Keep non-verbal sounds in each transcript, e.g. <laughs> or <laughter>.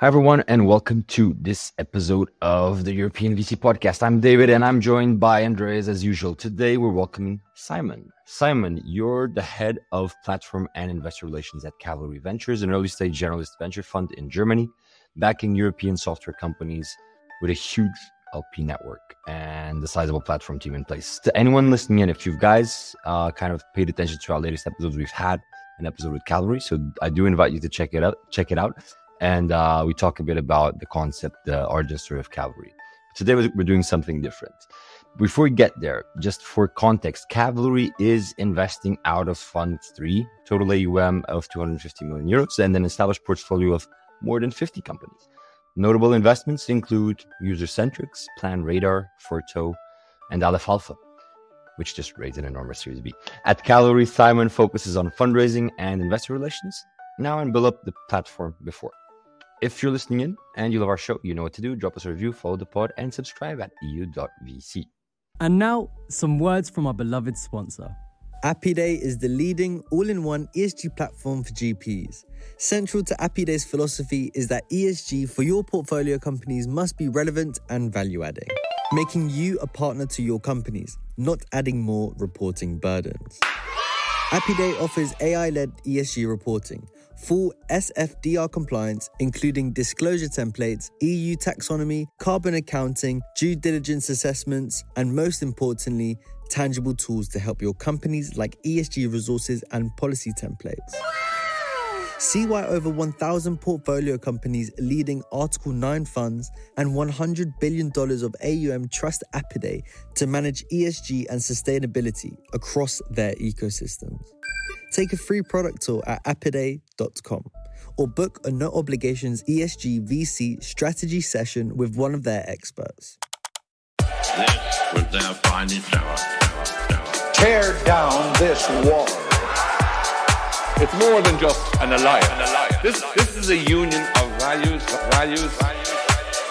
Hi, everyone, and welcome to this episode of the European VC podcast. I'm David and I'm joined by Andreas as usual. Today, we're welcoming Simon. Simon, you're the head of platform and investor relations at Cavalry Ventures, an early stage generalist venture fund in Germany, backing European software companies with a huge LP network and the sizable platform team in place. To anyone listening in, if you guys uh, kind of paid attention to our latest episodes, we've had an episode with Cavalry, so I do invite you to check it out. Check it out and uh, we talk a bit about the concept, the origin story of Cavalry. Today we're doing something different. Before we get there, just for context, Cavalry is investing out of Fund 3, total AUM of 250 million euros, and an established portfolio of more than 50 companies. Notable investments include Usercentrics, PlanRadar, Forto, and Aleph Alpha, which just raised an enormous Series B. At Cavalry, Simon focuses on fundraising and investor relations, now and build up the platform before. If you're listening in and you love our show, you know what to do. Drop us a review, follow the pod, and subscribe at eu.vc. And now, some words from our beloved sponsor. Apiday is the leading all in one ESG platform for GPs. Central to Apiday's philosophy is that ESG for your portfolio companies must be relevant and value adding, making you a partner to your companies, not adding more reporting burdens. Apiday offers AI led ESG reporting full SFDR compliance, including disclosure templates, EU taxonomy, carbon accounting, due diligence assessments, and most importantly, tangible tools to help your companies like ESG resources and policy templates. See why over 1,000 portfolio companies leading Article 9 funds and $100 billion of AUM trust Apiday to manage ESG and sustainability across their ecosystems. Take a free product tour at apiday.com or book a no obligations ESG VC strategy session with one of their experts. This was their finest hour. Tear down this wall. It's more than just an alliance. An alliance. This, this is a union of values, values, values.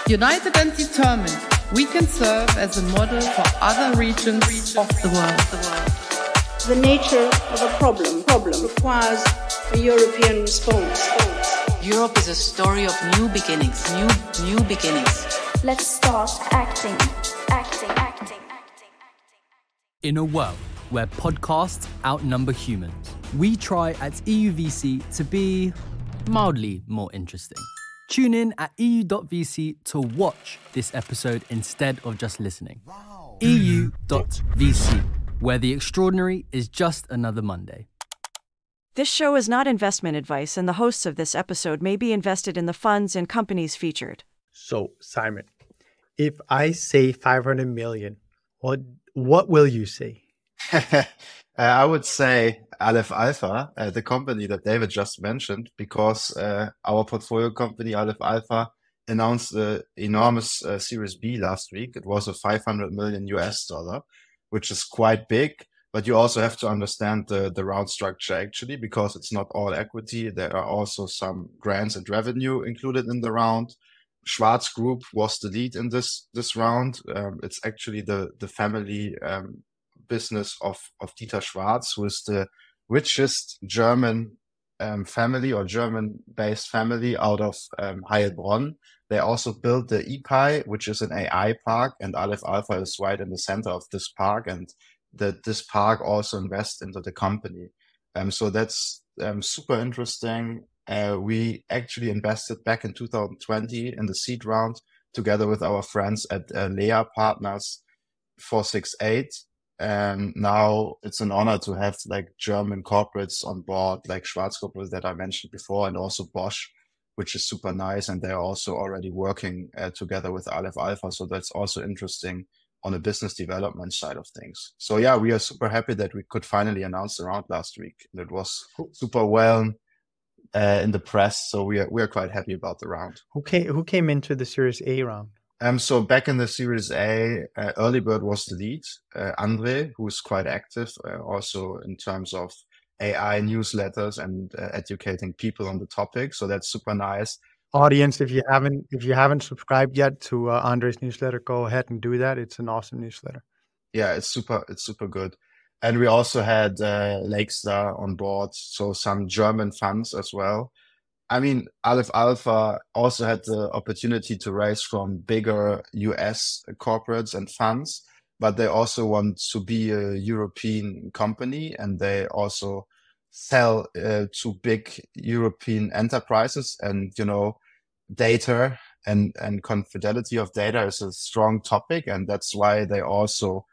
United and determined, we can serve as a model for other regions of the world. The nature of a problem, problem requires a European response. Europe is a story of new beginnings, new, new beginnings. Let's start acting, acting, acting, acting, acting. In a world where podcasts outnumber humans, we try at EUVC to be mildly more interesting. Tune in at eu.vc to watch this episode instead of just listening. Wow. EU.vc where the extraordinary is just another Monday. This show is not investment advice, and the hosts of this episode may be invested in the funds and companies featured. So, Simon, if I say 500 million, what what will you say? <laughs> uh, I would say Aleph Alpha, uh, the company that David just mentioned, because uh, our portfolio company Aleph Alpha announced the enormous uh, Series B last week. It was a 500 million US dollar which is quite big. But you also have to understand the, the round structure actually, because it's not all equity. There are also some grants and revenue included in the round. Schwarz Group was the lead in this this round. Um, it's actually the the family um, business of of Dieter Schwarz, who is the richest German um, family or German based family out of um, Heilbronn. They also built the IPAI, which is an AI park, and Aleph Alpha is right in the center of this park, and that this park also invests into the company. Um, so that's um, super interesting. Uh, we actually invested back in 2020 in the seed round together with our friends at uh, Lea Partners 468. And now it's an honor to have like German corporates on board, like Schwarzkopf that I mentioned before, and also Bosch which is super nice. And they're also already working uh, together with Aleph Alpha. So that's also interesting on the business development side of things. So yeah, we are super happy that we could finally announce the round last week. And It was super well uh, in the press. So we are, we are quite happy about the round. Who came, who came into the Series A round? Um, so back in the Series A, uh, Earlybird was the lead. Uh, Andre, who's quite active, uh, also in terms of AI newsletters and uh, educating people on the topic. So that's super nice. Audience, if you haven't if you haven't subscribed yet to uh, Andre's newsletter, go ahead and do that. It's an awesome newsletter. Yeah, it's super it's super good. And we also had uh, Lakestar on board, so some German funds as well. I mean, Aleph Alpha also had the opportunity to raise from bigger US corporates and funds, but they also want to be a European company and they also sell uh, to big European enterprises. And, you know, data and, and confidentiality of data is a strong topic. And that's why they also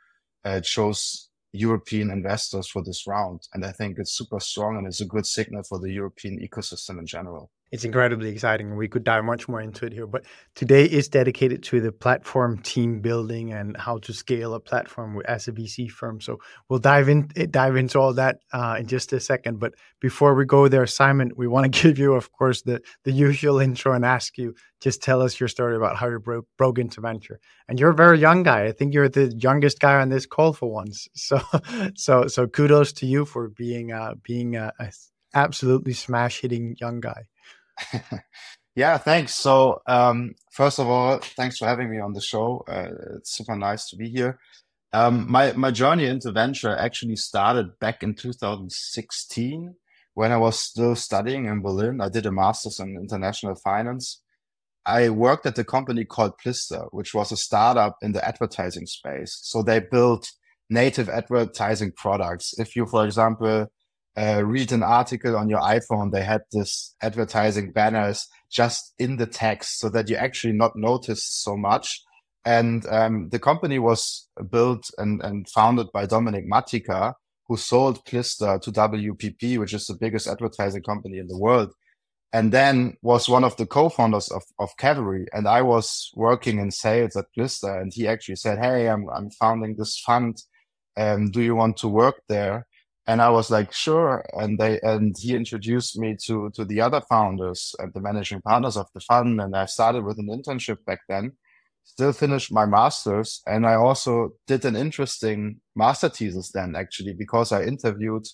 uh, chose European investors for this round. And I think it's super strong and it's a good signal for the European ecosystem in general it's incredibly exciting and we could dive much more into it here but today is dedicated to the platform team building and how to scale a platform as a vc firm. So we'll dive in eh, dive into all that uh, in just a second but before we go there simon we want to <laughs> give you of course the the usual intro and ask you just tell us your story about how you broke broke into venture. And you're a very young guy. I think you're the youngest guy on this call for once. <laughs> So so so kudos to you for being uh being a, a absolutely smash hitting young guy <laughs> yeah, thanks. So, um, first of all, thanks for having me on the show. Uh, it's super nice to be here. Um, my my journey into venture actually started back in 2016 when I was still studying in Berlin. I did a master's in international finance. I worked at a company called Plista, which was a startup in the advertising space. So they built native advertising products. If you, for example, uh, read an article on your iPhone, they had this advertising banners just in the text so that you actually not noticed so much. And um, the company was built and, and founded by Dominik Matyka, who sold Plista to WPP, which is the biggest advertising company in the world. And then was one of the co-founders of, of Cavalry. And I was working in sales at Plista. And he actually said, Hey, I'm, I'm founding this fund. Um, do you want to work there? And I was like, sure. And they and he introduced me to to the other founders and the managing partners of the fund. And I started with an internship back then. Still finished my masters, and I also did an interesting master thesis then actually because I interviewed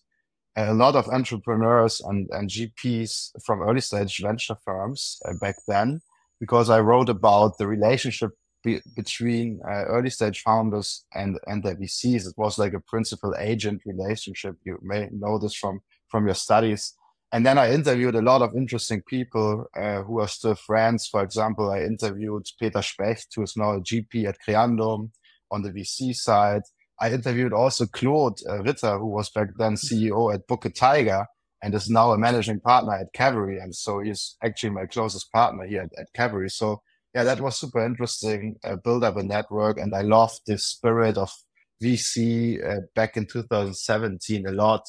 a lot of entrepreneurs and and GPs from early stage venture firms uh, back then because I wrote about the relationship be, between uh, early stage founders and and the VCs. It was like a principal agent relationship. You may know this from from your studies. And then I interviewed a lot of interesting people uh, who are still friends. For example, I interviewed Peter Specht, who is now a GP at Creandum on the VC side. I interviewed also Claude uh, Ritter, who was back then CEO at Bookatiger and is now a managing partner at Cavalry. And so he's actually my closest partner here at, at Cavalry. So yeah, that was super interesting. Uh, build up a network, and I loved the spirit of VC uh, back in 2017 a lot.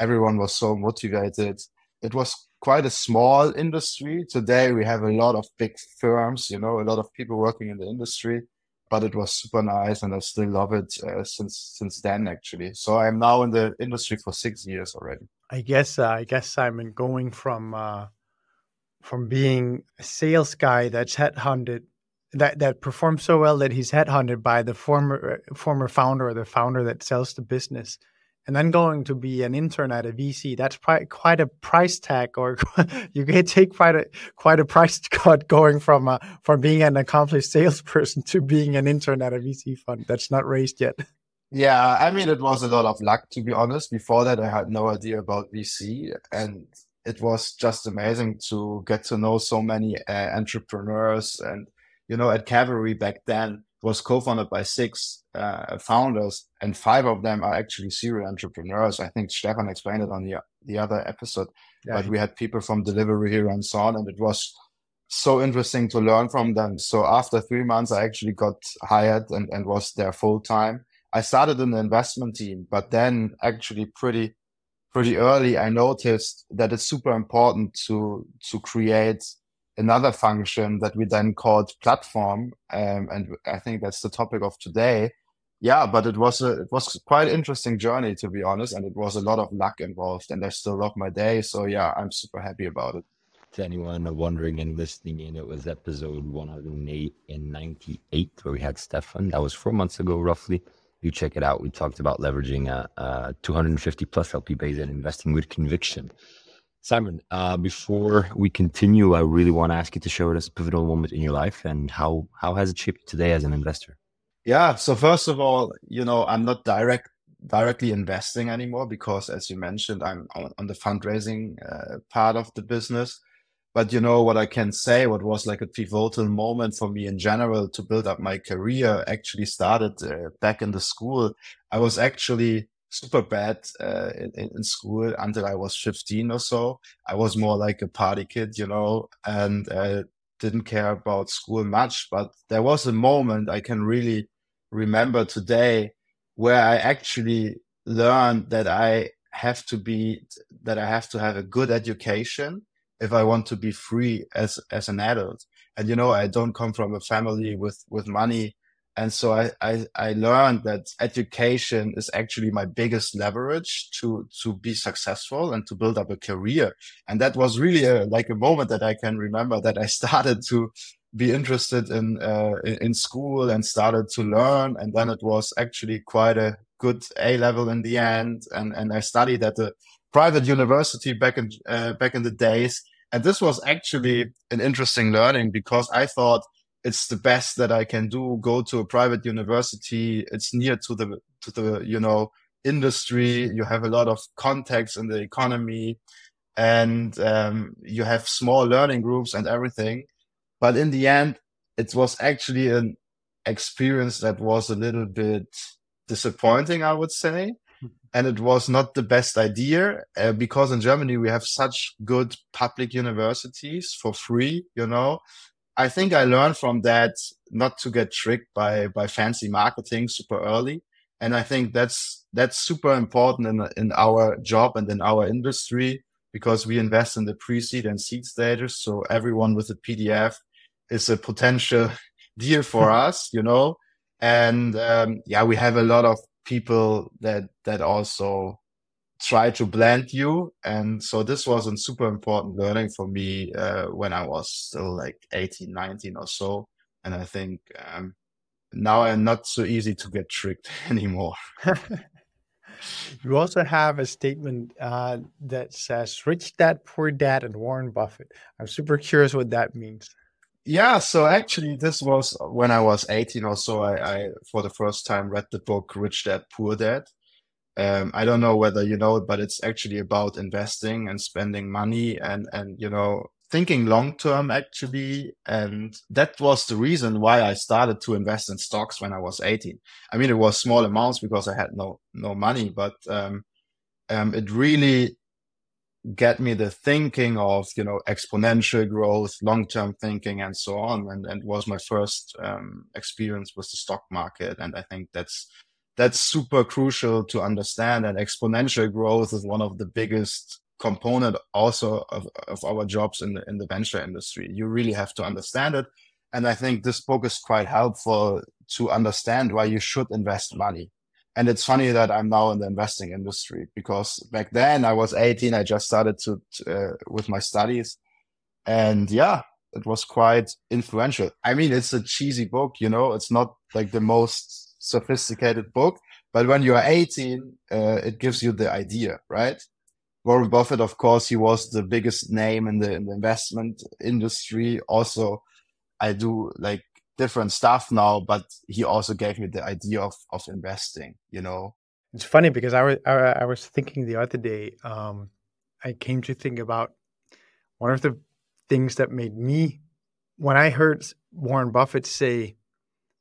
Everyone was so motivated. It was quite a small industry. Today we have a lot of big firms, you know, a lot of people working in the industry. But it was super nice, and I still love it uh, since since then. Actually, so I'm now in the industry for six years already. I guess uh, I guess Simon, going from uh, from being a sales guy that's headhunted that that performs so well that he's headhunted by the former former founder or the founder that sells the business and then going to be an intern at a VC that's quite a price tag or <laughs> you can take quite a quite a price <laughs> cut going from uh, from being an accomplished salesperson to being an intern at a VC fund that's not raised yet. Yeah i mean it was a lot of luck to be honest. Before that i had no idea about VC and it was just amazing to get to know so many uh, entrepreneurs and you know at cavalry back then was co-founded by six uh, founders and five of them are actually serial entrepreneurs. I think stefan explained it on the the other episode yeah. but we had people from Delivery Hero and so on and it was so interesting to learn from them. So after three months i actually got hired and, and was there full time. I started in the investment team but then actually pretty pretty early, I noticed that it's super important to to create another function that we then called platform, um, and I think that's the topic of today. Yeah, but it was a it was quite interesting journey to be honest, and it was a lot of luck involved, and I still love my day. So yeah, I'm super happy about it. To anyone wondering and listening in, it was episode 108 and 98 where we had Stefan. That was four months ago, roughly you check it out. We talked about leveraging a, a 250 plus LP base and investing with conviction. Simon, uh, before we continue, I really want to ask you to share with us a pivotal moment in your life and how how has it shaped you today as an investor? Yeah. So first of all, you know, I'm not direct directly investing anymore because, as you mentioned, I'm on, on the fundraising uh, part of the business. But you know what I can say, what was like a pivotal moment for me in general to build up my career actually started uh, back in the school. I was actually super bad uh, in, in, school until I was 15 or so. I was more like a party kid, you know, and uh, didn't care about school much. But there was a moment I can really remember today where I actually learned that I have to be, that I have to have a good education if I want to be free as as an adult. And you know, I don't come from a family with with money, and so I I, I learned that education is actually my biggest leverage to to be successful and to build up a career. And that was really a, like a moment that I can remember that I <laughs> started to be interested in uh, in school and started to learn. And then it was actually quite a good A level in the end, and and I studied at the private university back in uh, back in the days. And this was actually an interesting learning because I thought it's the best that I can do. Go to a private university. It's near to the to the you know industry. You have a lot of contacts in the economy, and um, you have small learning groups and everything. But in the end, it was actually an experience that was a little bit disappointing, I would say and it was not the best idea uh, because in Germany we have such good public universities for free, you know. I think I learned from that not to get tricked by by fancy marketing super early, and I think that's that's super important in in our job and in our industry because we invest in the pre-seed and seed stages. So everyone with a PDF is a potential <laughs> deal for <laughs> us, you know. And um, yeah, we have a lot of people that that also try to blend you. And so this was a super important learning for me uh, when i was still like 18 19 or so. And i think um, now i'm not so easy to get tricked <laughs> anymore. <laughs> You also have a statement uh, that says rich dad poor dad and warren buffett. I'm super curious what that means yeah, so actually, this was when I was 18 or so. I, I for the first time read the book Rich Dad Poor Dad. Um, I don't know whether you know it, but it's actually about investing and spending money and and you know thinking long term actually. And that was the reason why I started to invest in stocks when I was 18. I mean, it was small amounts because I had no no money, but um, um, it really get me the thinking of you know exponential growth long-term thinking and so on. And, and was my first um, experience with the stock market. And i think that's that's super crucial to understand and exponential growth is one of the biggest component also of, of our jobs in the in the venture industry. You really have to understand it. And i think this book is quite helpful to understand why you should invest money and it's funny that I'm now in the investing industry because back then I was 18. I just started to, uh, with my studies and yeah, it was quite influential. I mean, it's a cheesy book, you know, it's not like the most sophisticated book, but when you are 18, uh, it gives you the idea, right? Warren Buffett, of course, he was the biggest name in the, in the investment industry. Also, I do like different stuff now, but he also gave me the idea of of investing. You know, it's funny because I was I, I was thinking the other day. Um, I came to think about one of the things that made me when I heard Warren Buffett say,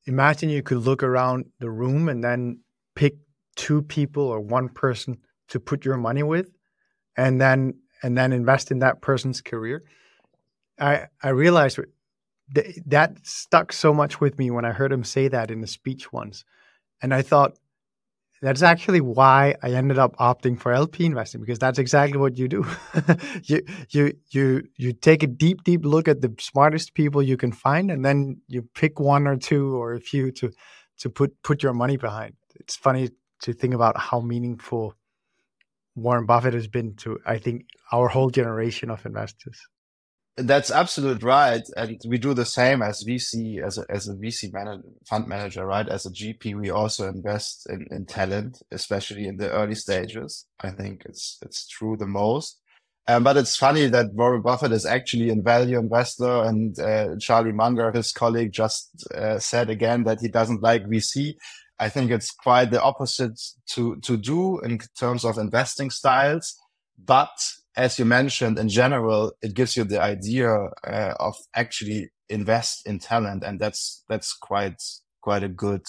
"Imagine you could look around the room and then pick two people or one person to put your money with, and then and then invest in that person's career." I I realized th- that stuck so much with me when I heard him say that in a speech once. And I thought, that's actually why I ended up opting for LP investing because that's exactly what you do. <laughs> you you you you take a deep deep look at the smartest people you can find, and then you pick one or two or a few to to put put your money behind. It's funny to think about how meaningful Warren Buffett has been to I think our whole generation of investors. That's absolute right, and we do the same as VC as a as a VC fund manager, right? As a GP, we also invest in, in talent, especially in the early stages. I think it's it's true the most. Um, but it's funny that Warren Buffett is actually a value investor, and uh, Charlie Munger, his colleague, just uh, said again that he doesn't like VC. I think it's quite the opposite to to do in terms of investing styles. But as you mentioned, in general, it gives you the idea uh, of actually invest in talent, and that's that's quite quite a good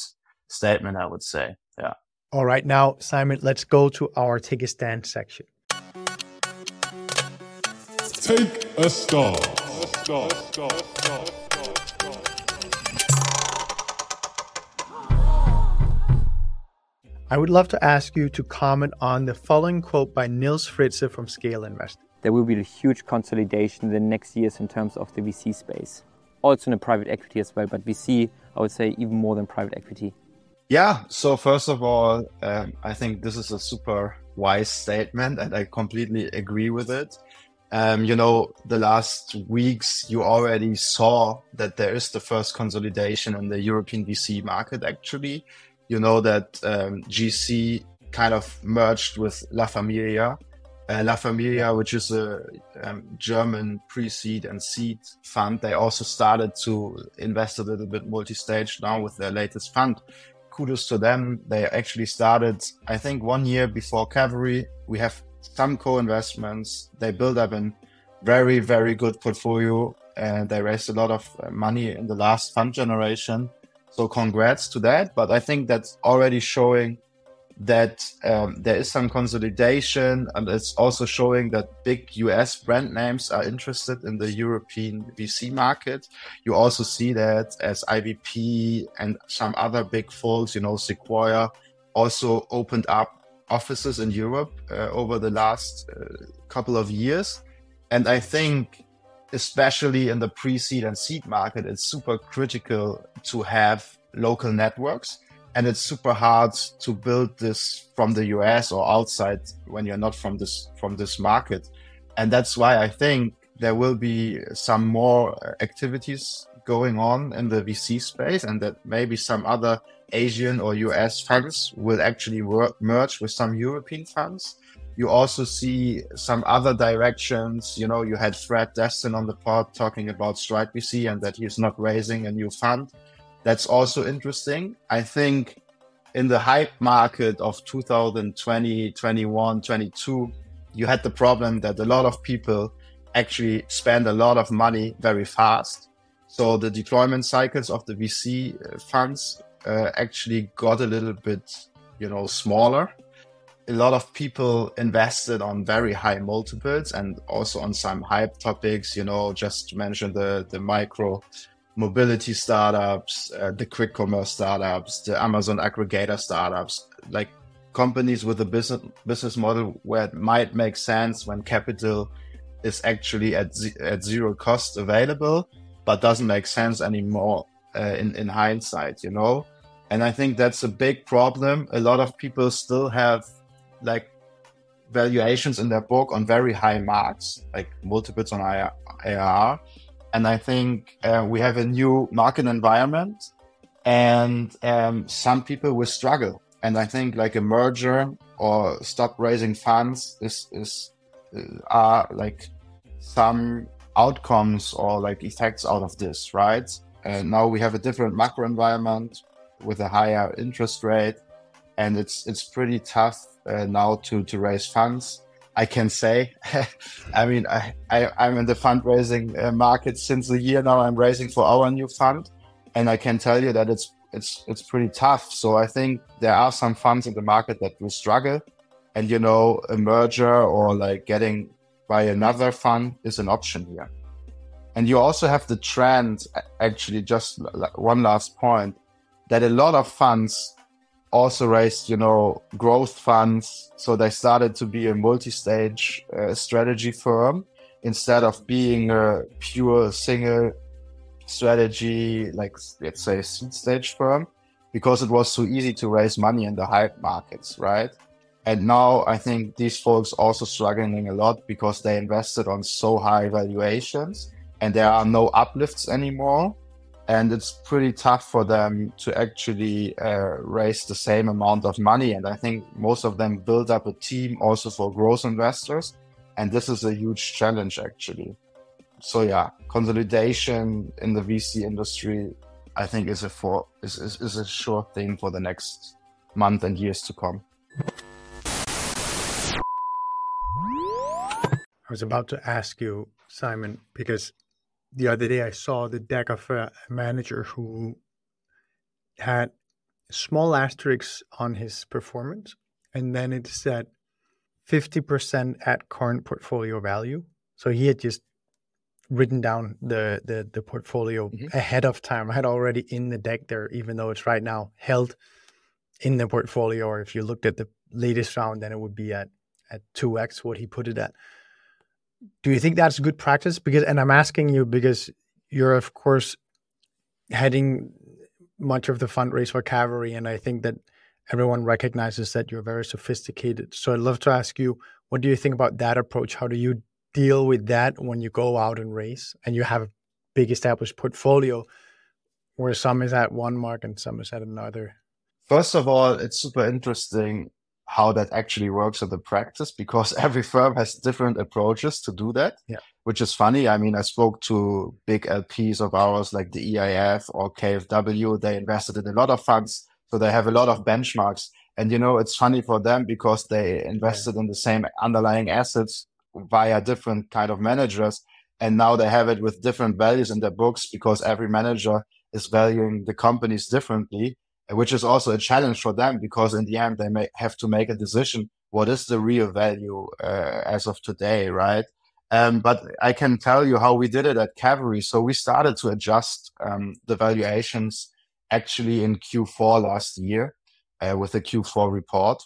statement, I would say. Yeah. All right, now Simon, let's go to our take a stand section. Take a stand. I would love to ask you to comment on the following quote by Nils Fritze from Scale Invest. There will be a huge consolidation in the next years in terms of the VC space. Also in the private equity as well, but VC, I would say, even more than private equity. Yeah. So first of all, um, I think this is a super wise statement, and I completely agree with it. Um, you know, the last weeks you already saw that there is the first consolidation in the European VC market. Actually, you know that um, GC kind of merged with La Famiglia. Uh, La Famiglia, which is a um, German pre-seed and seed fund, they also started to invest a little bit multi-stage now with their latest fund. Kudos to them. They actually started, I think, one year before Cavalry. We have some co-investments. They build up a very, very good portfolio and they raised a lot of uh, money in the last fund generation. So congrats to that. But I think that's already showing that um, there is some consolidation and it's also showing that big US brand names are interested in the European VC market. You also see that as IVP and some other big folks, you know, Sequoia also opened up offices in Europe uh, over the last uh, couple of years. And I think especially in the pre-seed and seed market, it's super critical to have local networks. And it's super hard to build this from the US or outside when you're not from this from this market. And that's why I think there will be some more activities going on in the VC space and that maybe some other Asian or US funds will actually work, merge with some European funds you also see some other directions. You know, you had Fred Destin on the pod talking about Stride VC and that he's not raising a new fund. That's also interesting. I think in the hype market of 2020, 21, 22, you had the problem that a lot of people actually spend a lot of money very fast. So the deployment cycles of the VC funds uh, actually got a little bit, you know, smaller a lot of people invested on very high multiples and also on some hype topics, you know, just mention the, the micro mobility startups, uh, the quick commerce startups, the Amazon aggregator startups, like companies with a business business model where it might make sense when capital is actually at at zero cost available, but doesn't make sense anymore uh, in in hindsight, you know. And I think that's a big problem. A lot of people still have like valuations in their book on very high marks, like multiples on ARR. And I think uh, we have a new market environment and um, some people will struggle. And I think like a merger or stop raising funds is, is uh, are like some outcomes or like effects out of this, right? And now we have a different macro environment with a higher interest rate and it's it's pretty tough now to to raise funds. I can say, <laughs> I mean, I, I am in the fundraising uh, market since a year now. I'm raising for our new fund, and I can tell you that it's it's it's pretty tough. So I think there are some funds in the market that will struggle, and you know, a merger or like getting by another fund is an option here. And you also have the trend, actually, just one last point, that a lot of funds also raised, you know, growth funds. So they started to be a multi-stage uh, strategy firm instead of being a pure single strategy, like let's say seed stage firm, because it was so easy to raise money in the hype markets, right? And now I think these folks also struggling a lot because they invested on so high valuations and there are no uplifts anymore and it's pretty tough for them to actually uh, raise the same amount of money. And I think most of them build up a team also for growth investors, and this is a huge challenge actually. So yeah, consolidation in the VC industry, I think, is a for is, is, is a sure thing for the next month and years to come. I was about to ask you, Simon, because the other day I saw the deck of a manager who had small asterisks on his performance, and then it said 50% at current portfolio value. So he had just written down the the, the portfolio mm-hmm. ahead of time. I had already in the deck there, even though it's right now held in the portfolio. Or if you looked at the latest round, then it would be at at 2x what he put it at. Do you think that's good practice? Because and I'm asking you because you're of course heading much of the fundraise for Cavalry, and I think that everyone recognizes that you're very sophisticated. So I'd love to ask you, what do you think about that approach? How do you deal with that when you go out and race and you have a big established portfolio where some is at one mark and some is at another? First of all, it's super interesting how that actually works in the practice because <laughs> every firm has different approaches to do that. Yeah. Which is funny. I mean, I spoke to big LPs of ours like the EIF or KfW. They invested in a lot of funds, so they have a lot of benchmarks. And you know, it's funny for them because they invested yeah. in the same underlying assets via different kind of managers. And now they have it with different values in their books because every manager is valuing the companies differently which is also a challenge for them because in the end they may have to make a decision what is the real value uh, as of today right? Um, but i can tell you how we did it at cavalry. So we started to adjust um, the valuations actually in q4 last year uh, with the q4 report.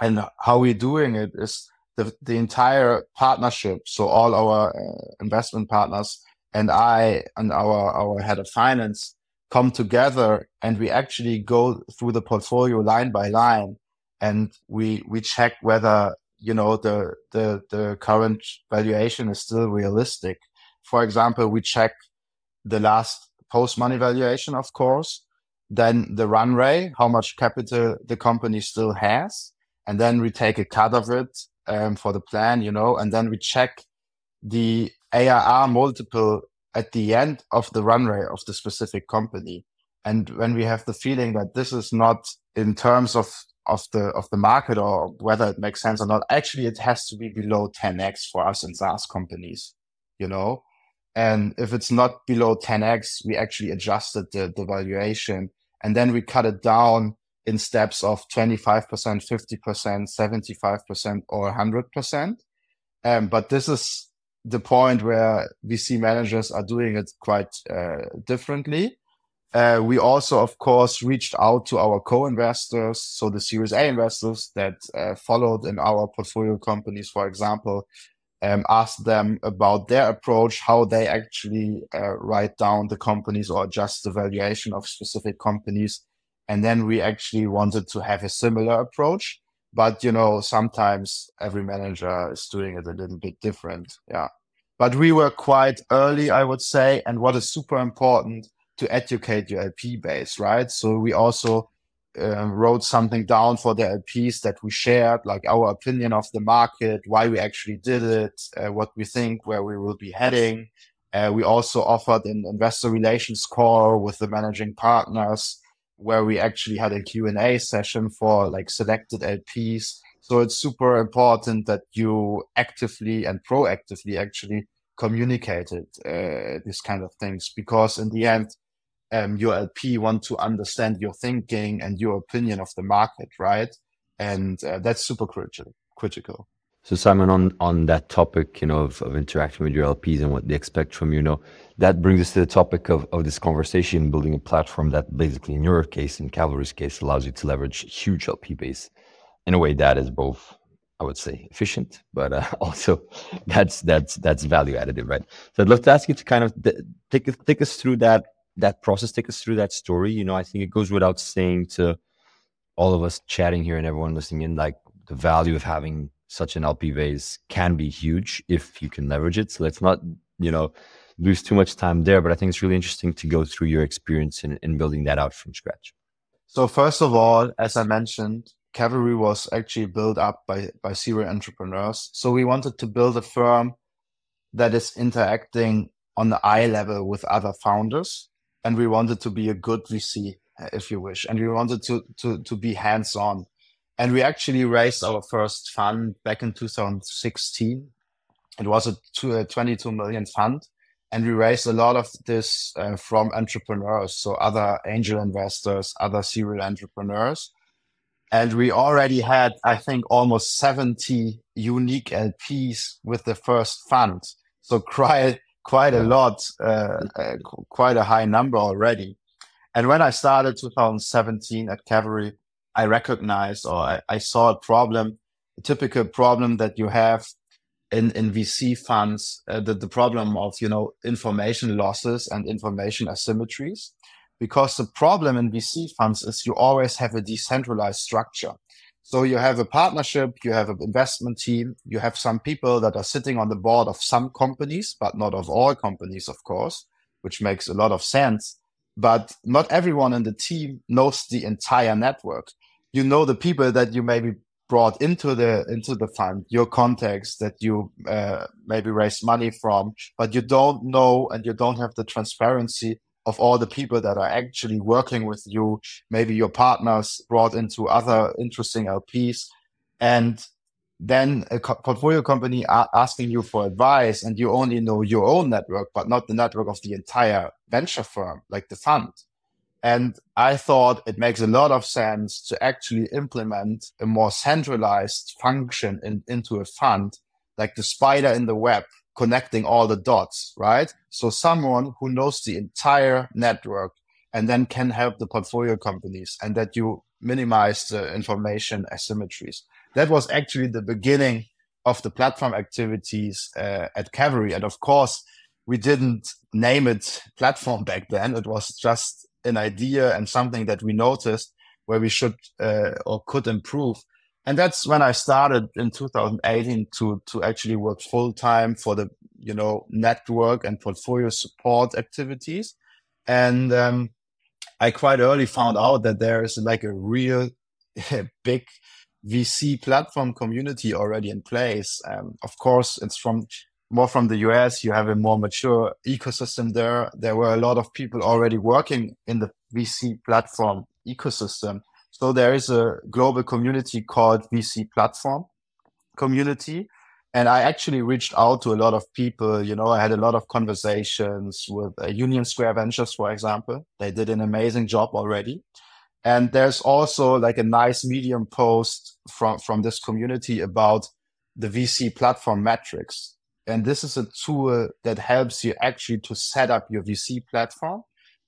And how we're doing it is the, the entire partnership so all our uh, investment partners and i and our our head of finance come together and we actually go through the portfolio line by line and we we check whether you know the the the current valuation is still realistic. For example we check the last post money valuation of course then the run rate how much capital the company still has and then we take a cut of it um, for the plan you know and then we check the ARR multiple at the end of the runway of the specific company. And when we have the feeling that this is not in terms of of the of the market or whether it makes sense or not, actually it has to be below 10x for us in SaaS companies, you know. And if it's not below 10x, we actually adjusted the, the valuation and then we cut it down in steps of 25%, 50%, 75%, or 100%. Um, but this is the point where VC managers are doing it quite uh, differently. Uh, we also, of course, reached out to our co-investors, so the Series A investors that uh, followed in our portfolio companies, for example, um, asked them about their approach, how they actually uh, write down the companies or adjust the valuation of specific companies. And then we actually wanted to have a similar approach. But, you know, sometimes every manager is doing it a little bit different. Yeah but we were quite early, I would say. And what is super important to educate your LP base, right? So we also um, wrote something down for the LPs that we shared, like our opinion of the market, why we actually did it, uh, what we think, where we will be heading. Uh, we also offered an investor relations call with the managing partners, where we actually had a Q&A session for like selected LPs so it's super important that you actively and proactively actually communicated uh, these kind of things because in the end, um, your LP want to understand your thinking and your opinion of the market, right? And uh, that's super critical. Critical. So Simon, on on that topic, you know, of, of interacting with your LPs and what they expect from you, you know, that brings us to the topic of, of this conversation, building a platform that basically, in your case, in Cavalry's case, allows you to leverage huge LP base in a way that is both I would say efficient, but uh, <laughs> also that's that's that's value additive, right? So I'd love to ask you to kind of take take us through that that process, take us through that story. You know, I think it goes without saying to all of us chatting here and everyone listening in, like the value of having such an LP base can be huge if you can leverage it. So let's not, you know, lose too much time there. But I think it's really interesting to go through your experience in, in building that out from scratch. So first of all, as I mentioned, Cavalry was actually built up by, by serial entrepreneurs. So we wanted to build a firm that is interacting on the eye level with other founders. And we wanted to be a good VC, if you wish. And we wanted to, to, to be hands on. And we actually raised our first fund back in 2016. It was a, two, a 22 million fund. And we raised a lot of this uh, from entrepreneurs, so other angel investors, other serial entrepreneurs. And we already had, I think, almost 70 unique LPs with the first fund. So quite, quite a lot, uh, uh, quite a high number already. And when I started 2017 at Cavalry, I recognized or I, I saw a problem, a typical problem that you have in, in VC funds, uh, the, the problem of, you know, information losses and information asymmetries. Because the problem in VC funds is you always have a decentralized structure. So you have a partnership, you have an investment team, you have some people that are sitting on the board of some companies, but not of all companies, of course, which makes a lot of sense. But not everyone in the team knows the entire network. You know the people that you maybe brought into the into the fund your contacts that you uh, maybe raised money from but you don't know and you don't have the transparency of all the people that are actually working with you. Maybe your partners brought into other interesting lps and then a co- portfolio company asking you for advice and you only know your own network but not the network of the entire venture firm like the fund and I thought it makes a lot of sense to actually implement a more centralized function in, into a fund, like the spider in the web, connecting all the dots, right? So someone who knows the entire network and then can help the portfolio companies and that you minimize the information asymmetries. That was actually the beginning of the platform activities uh, at Cavalry. And of course, we didn't name it platform back then. It was just an idea and something that we noticed where we should uh, or could improve. And that's when I started in 2018 to to actually work full time for the you know network and portfolio support activities. And um, I quite early found out that there is like a real <laughs> big VC platform community already in place. Um, of course, it's from more from the US, you have a more mature ecosystem there. There were a lot of people already working in the VC platform ecosystem. So there is a global community called VC platform community. And I actually reached out to a lot of people. You know, I had a lot of conversations with uh, Union Square Ventures, for example. They did an amazing job already. And there's also like a nice medium post from, from this community about the VC platform metrics. And this is a tool that helps you actually to set up your VC platform,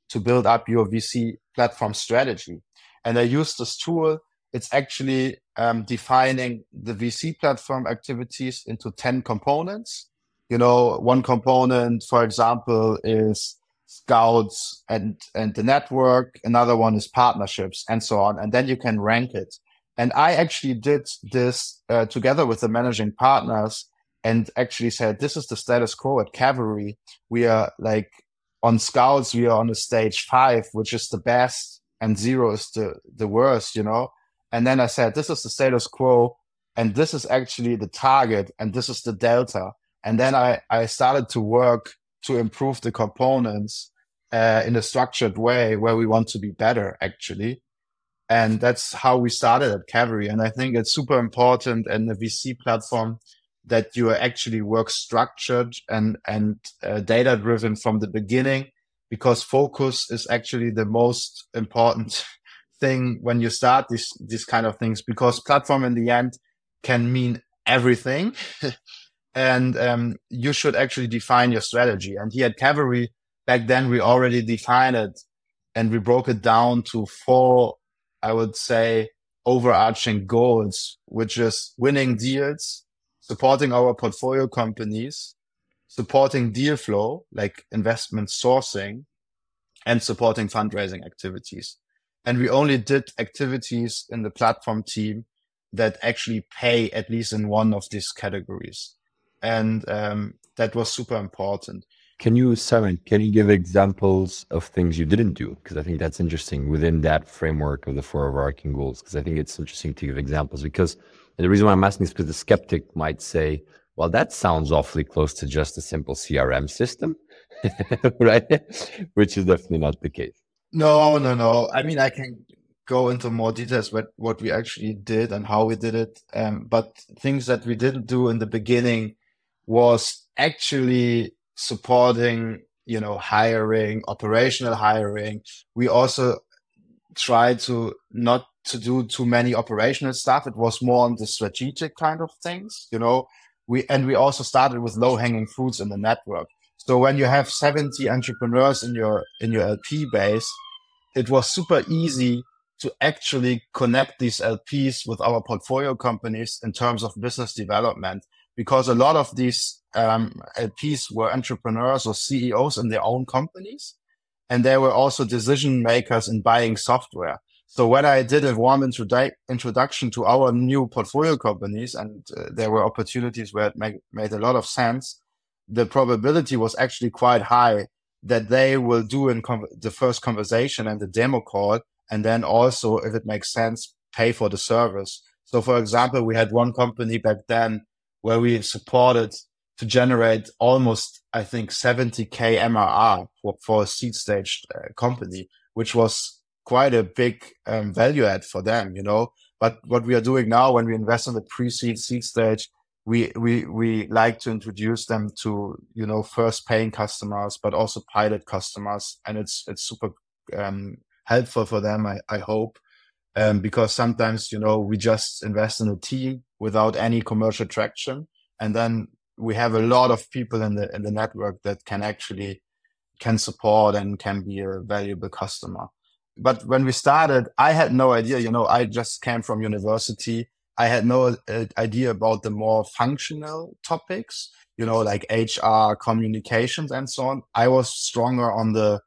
to build up your VC platform strategy. And I use this tool. It's actually um, defining the VC platform activities into 10 components. You know, one component, for example, is scouts and, and the network. Another one is partnerships and so on. And then you can rank it. And I actually did this uh, together with the managing partners and actually said, this is the status quo at Cavalry. We are like on scouts, we are on a stage five, which is the best and zero is the, the worst, you know? And then I said, this is the status quo and this is actually the target and this is the delta. And then I, I started to work to improve the components uh, in a structured way where we want to be better actually. And that's how we started at Cavalry. And I think it's super important in the VC platform that you actually work structured and and uh, data driven from the beginning because focus is actually the most important <laughs> thing when you start these these kind of things because platform in the end can mean everything. <laughs> And um, you should actually define your strategy. And here at cavalry back then we already defined it and we broke it down to four i would say overarching goals which is winning deals supporting our portfolio companies, supporting deal flow, like investment sourcing, and supporting fundraising activities. And we only did activities in the platform team that actually pay at least in one of these categories. And um, that was super important. Can you, Simon, can you give examples of things you didn't do? Because I think that's interesting within that framework of the four overarching goals. Because I think it's interesting to give examples because and the reason why I'm asking is because the skeptic might say, well, that sounds awfully close to just a simple CRM system, <laughs> right? Which is definitely not the case. No, no, no. I mean, I can go into more details what what we actually did and how we did it. Um, but things that we didn't do in the beginning was actually supporting, you know, hiring, operational hiring. We also tried to not to do too many operational stuff. It was more on the strategic kind of things, you know. We and we also started with low hanging fruits in the network. So when you have 70 entrepreneurs in your in your LP base, it was super easy to actually connect these LPs with our portfolio companies in terms of business development because a lot of these um, LPs were entrepreneurs or CEOs in their own companies and they were also decision makers in buying software. So when I did a warm introdu- introduction to our new portfolio companies and uh, there were opportunities where it make, made a lot of sense, the probability was actually quite high that they will do in com- the first conversation and the demo call. And then also, if it makes sense, pay for the service. So for example, we had one company back then where we supported to generate almost, I think, 70k MRR for, for a seed stage uh, company, which was quite a big um, value add for them, you know. But what we are doing now when we invest in the pre-seed seed stage, we we we like to introduce them to you know first paying customers but also pilot customers and it's it's super um, helpful for them i, I hope um, because sometimes you know we just invest in a team without any commercial traction and then we have a lot of people in the in the network that can actually can support and can be a valuable customer but when we started i had no idea you know i just came from university I had no uh, idea about the more functional topics, you know, like HR, communications, and so on. I was stronger on the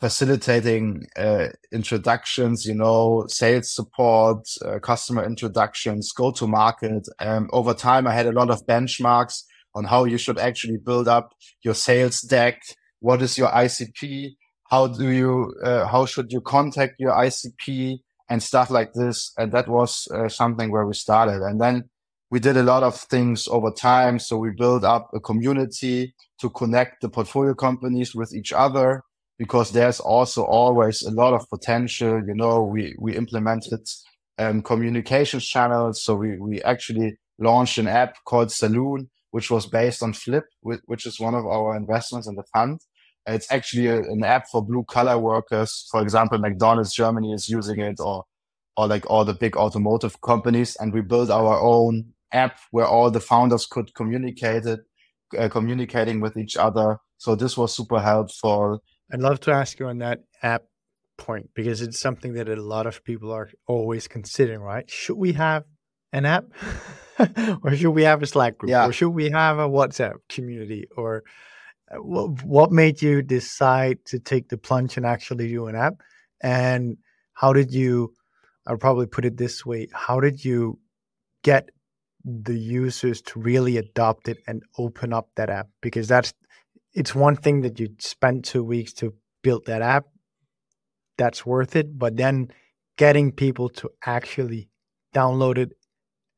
facilitating uh, introductions, you know, sales support, uh, customer introductions, go to market. Um, over time, I had a lot of benchmarks on how you should actually build up your sales deck. What is your ICP? How do you, uh, how should you contact your ICP? and stuff like this. And that was uh, something where we started. And then we did a lot of things over time. So we built up a community to connect the portfolio companies with each other because there's also always a lot of potential. You know, we, we implemented um, communications channels. So we, we actually launched an app called Saloon, which was based on Flip, which is one of our investments in the fund. It's actually a, an app for blue collar workers. For example, McDonald's Germany is using it or, or like all the big automotive companies. And we built our own app where all the founders could communicate it, uh, communicating with each other. So this was super helpful. I'd love to ask you on that app point because it's something that a lot of people are always considering, right? Should we have an app <laughs> or should we have a Slack group yeah. or should we have a WhatsApp community or Uh, what made you decide to take the plunge and actually do an app? And how did you i'll probably put it this way how did you get the users to really adopt it and open up that app? Because that's it's one thing that you spend two weeks to build that app that's worth it. But then getting people to actually download it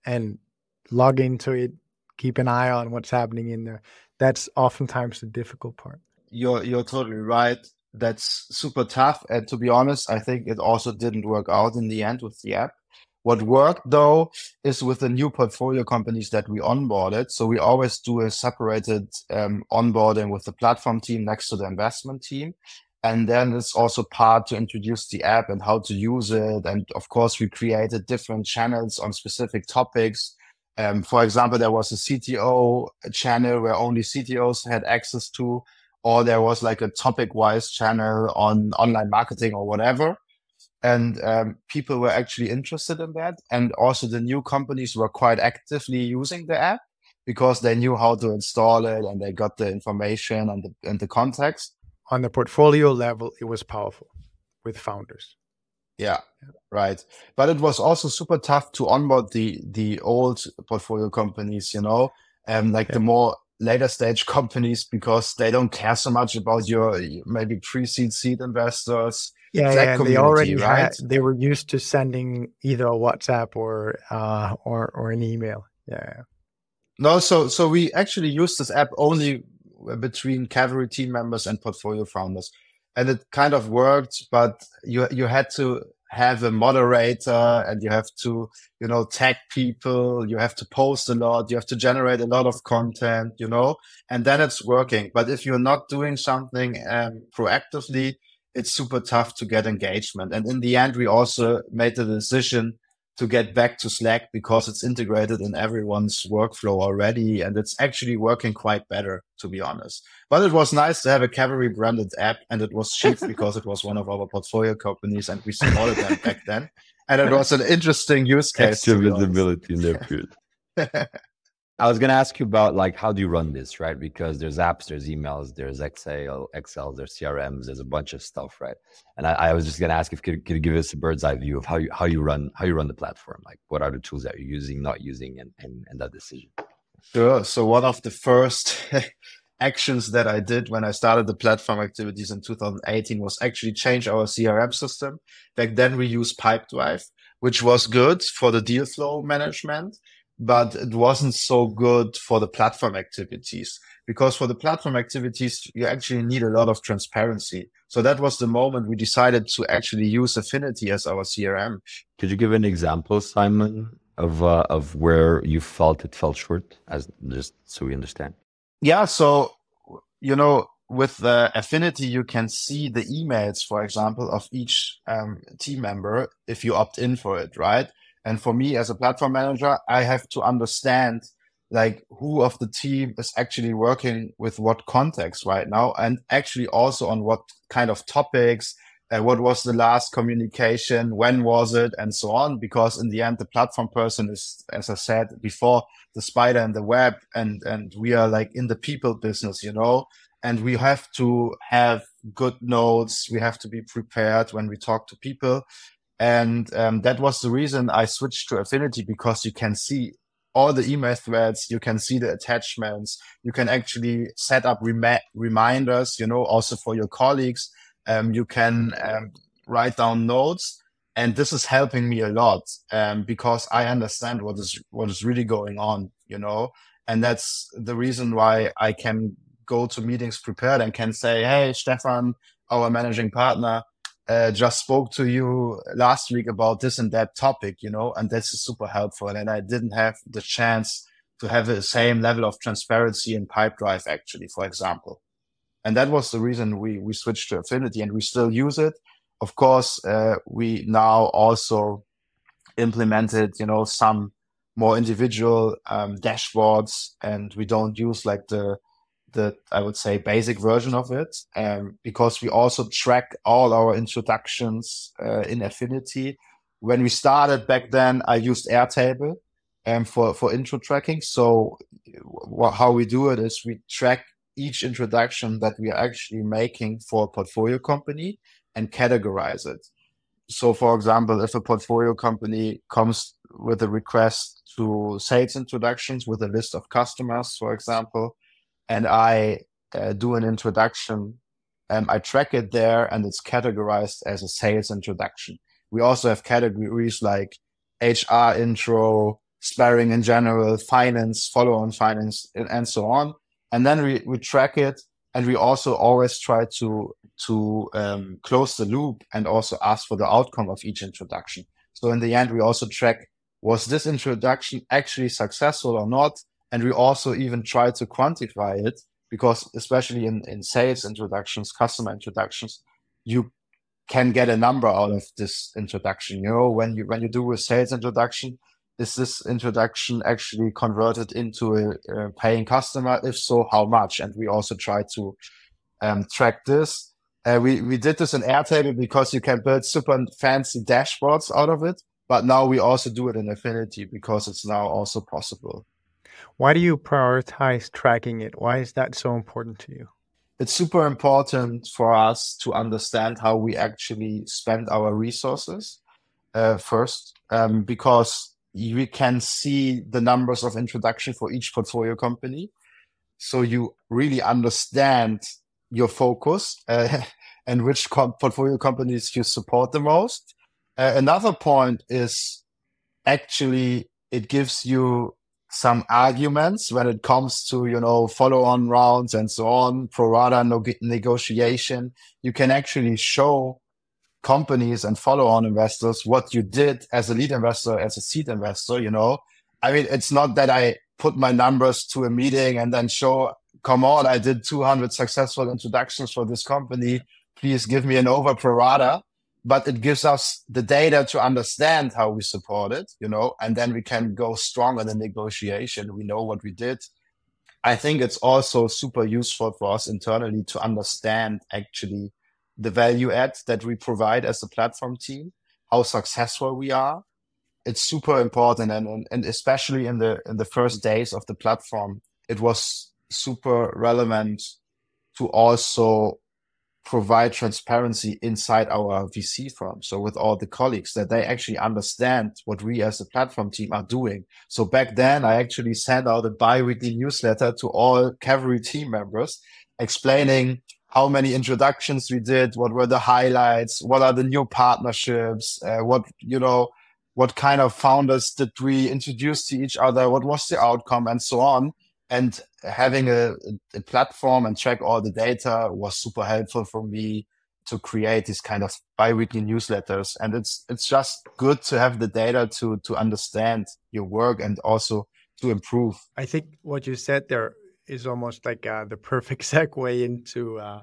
and log into it keep an eye on what's happening in there that's oftentimes the difficult part. You're you're totally right. That's super tough. And to be honest, I think it also didn't work out in the end with the app. What worked though is with the new portfolio companies that we onboarded. So we always do a separated um, onboarding with the platform team next to the investment team. And then it's also part to introduce the app and how to use it. And of course, we created different channels on specific topics um, for example, there was a CTO channel where only CTOs had access to, or there was like a topic wise channel on online marketing or whatever. And um, people were actually interested in that. And also the new companies were quite actively using the app because they knew how to install it and they got the information and the, and the context. On the portfolio level, it was powerful with founders. Yeah, right. But it was also super tough to onboard the the old portfolio companies, you know, and like yeah. the more later stage <laughs> companies because they don't care so much about your maybe pre-seed seed investors. Yeah, yeah they already right? had, they were used to sending either a WhatsApp or uh or or an email. Yeah. No, so so we actually use this app only between Cavalry team members and portfolio founders and it kind of worked but you you had to have a moderator and you have to, you know, tag people. You have to post a lot. You have to generate a lot of content, you know, and then it's working. But if you're not doing something um, proactively, it's super tough to get engagement. And in the end, we also made the decision to get back to Slack because it's integrated in everyone's workflow already. And it's actually working quite better, to be honest. But it was nice to have a Cavalry branded app and it was cheap <laughs> because it was one of our portfolio companies and we supported them back then. And it was an interesting use case. Extra visibility in their field. <laughs> I was going to ask you about like how do you run this, right? Because there's apps, there's emails, there's Excel, Excel, there's CRMs, there's a bunch of stuff, right? And I, I was just going to ask if could, could you give us a bird's eye view of how you how you run how you run the platform, like what are the tools that you're using, not using, and and, and that decision. Sure. So one of the first <laughs> actions that I did when I started the platform activities in 2018 was actually change our CRM system. Back then we used Pipedrive, which was good for the deal flow management but it wasn't so good for the platform activities because for the platform activities, you actually need a lot of transparency. So that was the moment we decided to actually use Affinity as our CRM. Could you give an example, Simon, of uh, of where you felt it fell short, as just so we understand? Yeah. So you know, with the Affinity, you can see the emails, for example, of each um, team member if you opt in for it, right? And for me as a platform manager, I have to understand like who of the team is actually working with what context right now and actually also on what kind of topics uh, what was the last communication when was it and so on. Because in the end the platform person is as i said before the spider and the web and and we are like in the people business you know. And we have to have good notes. We have to be prepared when we talk to people and um, that was the reason I switched to Affinity because you can see all the email threads, you can see the attachments, you can actually set up rem- reminders, you know, also for your colleagues. Um, you can um, write down notes. And this is helping me a lot um, because I understand what is what is really going on, you know, and that's the reason why I can go to meetings prepared and can say, "Hey, Stefan, our managing partner, uh, just spoke to you last week about this and that topic, you know, and that's super helpful. And I didn't have the chance to have the same level of transparency in Pipedrive, actually, for example. And that was the reason we, we switched to Affinity and we still use it. Of course, uh, we now also implemented, you know, some more individual um, dashboards and we don't use like the the I would say basic version of it, um, because we also track all our introductions uh, in Affinity. When we started back then, I used Airtable um, for for intro tracking. So how we do it is we track each introduction that we are actually making for a portfolio company and categorize it. So, for example, if a portfolio company comes with a request to sales introductions with a list of customers, for example, and I uh, do an introduction. Um, I track it there and it's categorized as a sales introduction. We also have categories like HR intro, sparring in general, finance, follow on finance, and, and so on. And then we, we track it and we also always try to to um, close the loop and also ask for the outcome of each introduction. So in the end, we also track was this introduction actually successful or not? And we also even try to quantify it because especially in, in sales introductions, customer introductions, you can get a number out of this introduction. You know, when you when you do a sales introduction, is this introduction actually converted into a, a paying customer? If so, how much? And we also try to um, track this. Uh, we we did this in Airtable because you can build super fancy dashboards out of it. But now we also do it in Affinity because it's now also possible. Why do you prioritize tracking it? Why is that so important to you? It's super important for us to understand how we actually spend our resources uh, first, um, because we can see the numbers of introduction for each portfolio company. So you really understand your focus <laughs> uh, and which com- portfolio companies you support the most. Uh, another point is actually it gives you some arguments when it comes to you know follow on rounds and so on pro rata no- negotiation you can actually show companies and follow on investors what you did as a lead investor, as a seed investor, you know. I mean, it's not that I put my numbers to a meeting and then show, come on, I did 200 successful introductions for this company. Please give me an over pro rata. But it gives us the data to understand how we support it, you know, and then we can go strong in the negotiation. We know what we did. I think it's also super useful for us internally to understand actually the value add that we provide as a platform team, how successful we are. It's super important, and and especially in the in the first days of the platform, it was super relevant to also provide transparency inside our VC firm. So with all the colleagues that they actually understand what we as a platform team are doing. So back then I actually sent out a bi-weekly newsletter to all Cavalry team members explaining how many introductions we did, what were the highlights, what are the new partnerships, uh, what, you know, what kind of founders did we introduce to each other, what was the outcome, and so on. And having a, a platform and track all the data was super helpful for me to create these kind of bi-weekly newsletters. And it's it's just good to have the data to to understand your work and also to improve. I think what you said there is almost like uh, the perfect <laughs> segue into uh,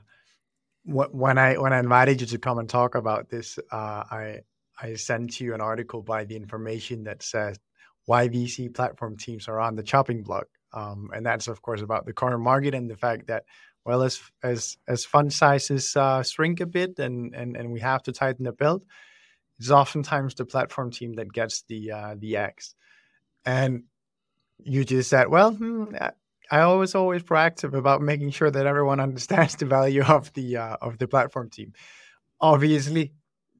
when I when I invited you to come and talk about this. Uh, I I sent you an article by the information that says why VC platform teams are on the chopping block, um, and that's of course about the current market and the fact that well as as as fund sizes uh, shrink a bit and and and we have to tighten the belt, it's oftentimes the platform team that gets the uh, the X, and you just said, well, hmm, I always always proactive about making sure that everyone <laughs> understands the value of the uh, of the platform team. Obviously,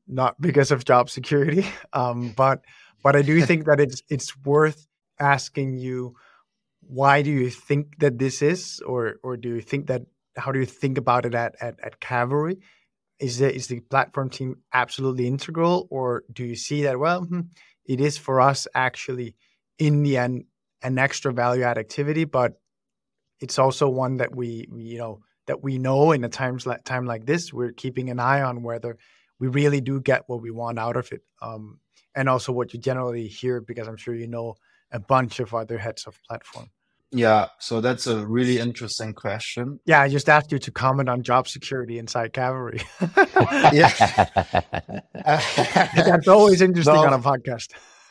not because of job security, <laughs> um, but but I do <laughs> think that it's it's worth asking you why do you think that this is, or or do you think that how do you think about it at at, at Cavalry? Is the is the platform team absolutely integral, or do you see that well, hmm, it is for us actually in the end an extra value add activity, but it's also one that we, we you know that we know in a times like time like this we're keeping an eye on whether we really do get what we want out of it. Um, and also what you generally hear because i'm sure you know a bunch of other heads of platform. Yeah so that's a really interesting question. Yeah i just asked you to comment on job security inside Cavalry <laughs> yeah. <laughs> That's always interesting no. on a podcast.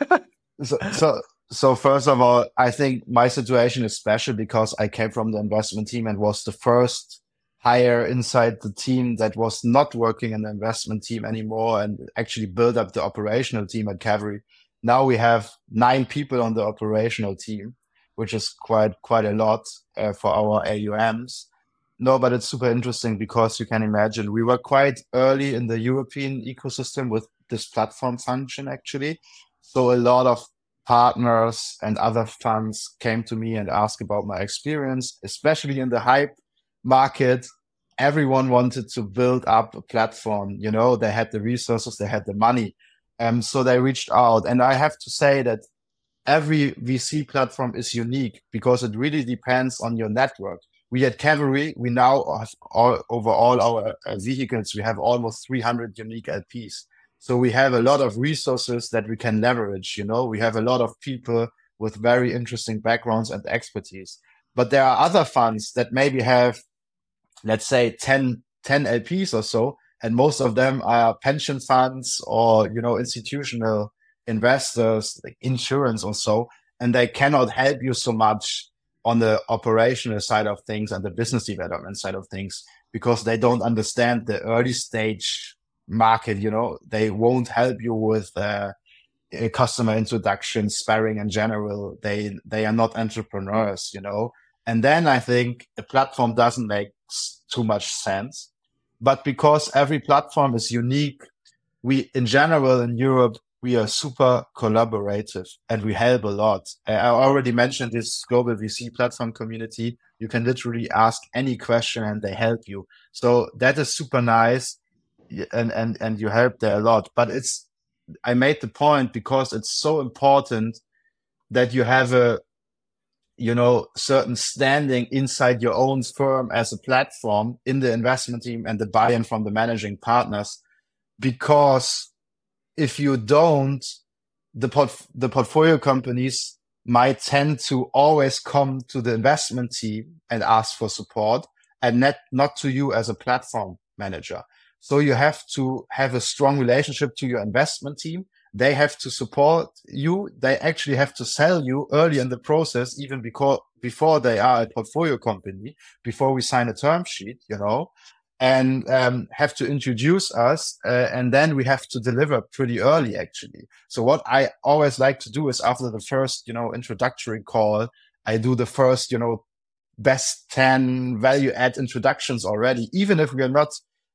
<laughs> So, so so first of all, I think my situation is special because I came from the investment team and was the first hire inside the team that was not working in the investment team anymore and actually build up the operational team at Cavalry. Now we have nine people on the operational team, which is quite quite a lot uh, for our AUMs. No, but it's super interesting because you can imagine we were quite early in the European ecosystem with this platform function actually. So a lot of partners and other funds came to me and asked about my experience, especially in the hype market. Everyone wanted to build up a platform. You know, they had the resources, they had the money. Um, so they reached out. And I have to say that every VC platform is unique because it really depends on your network. We at Cavalry, we now all, over all our uh, vehicles, we have almost 300 unique LPs. So we have a lot of resources that we can leverage. You know, we have a lot of people with very interesting backgrounds and expertise. But there are other funds that maybe have, let's say 10, 10 LPs or so. And most of them are pension funds or, you know, institutional investors, like insurance or so. And they cannot help you so much on the operational side of things and the business development side of things because they don't understand the early stage market you know. They won't help you with uh, customer introduction sparring in general. They they are not entrepreneurs you know. And then i think a platform doesn't make too much sense but because every platform is unique we in general in europe we are super collaborative and we help a lot. I already mentioned this global vc platform community. You can literally ask any question and they help you. So that is super nice. And and and you help there a lot. But it's i made the point because it's so important that you have a you know certain standing inside your own firm as a platform in the investment team and the buy-in from the managing partners because if you don't, the port- the portfolio companies might tend to always come to the investment team and ask for support and not, not to you as a platform manager. So you have to have a strong relationship to your investment team. They have to support you. They actually have to sell you early in the process, even because before they are a portfolio company, before we sign a term sheet, you know, and um, have to introduce us. Uh, and then we have to deliver pretty early, actually. So what I always like to do is after the first, you know, introductory call, I do the first, you know, best 10 value add introductions already, even if we are not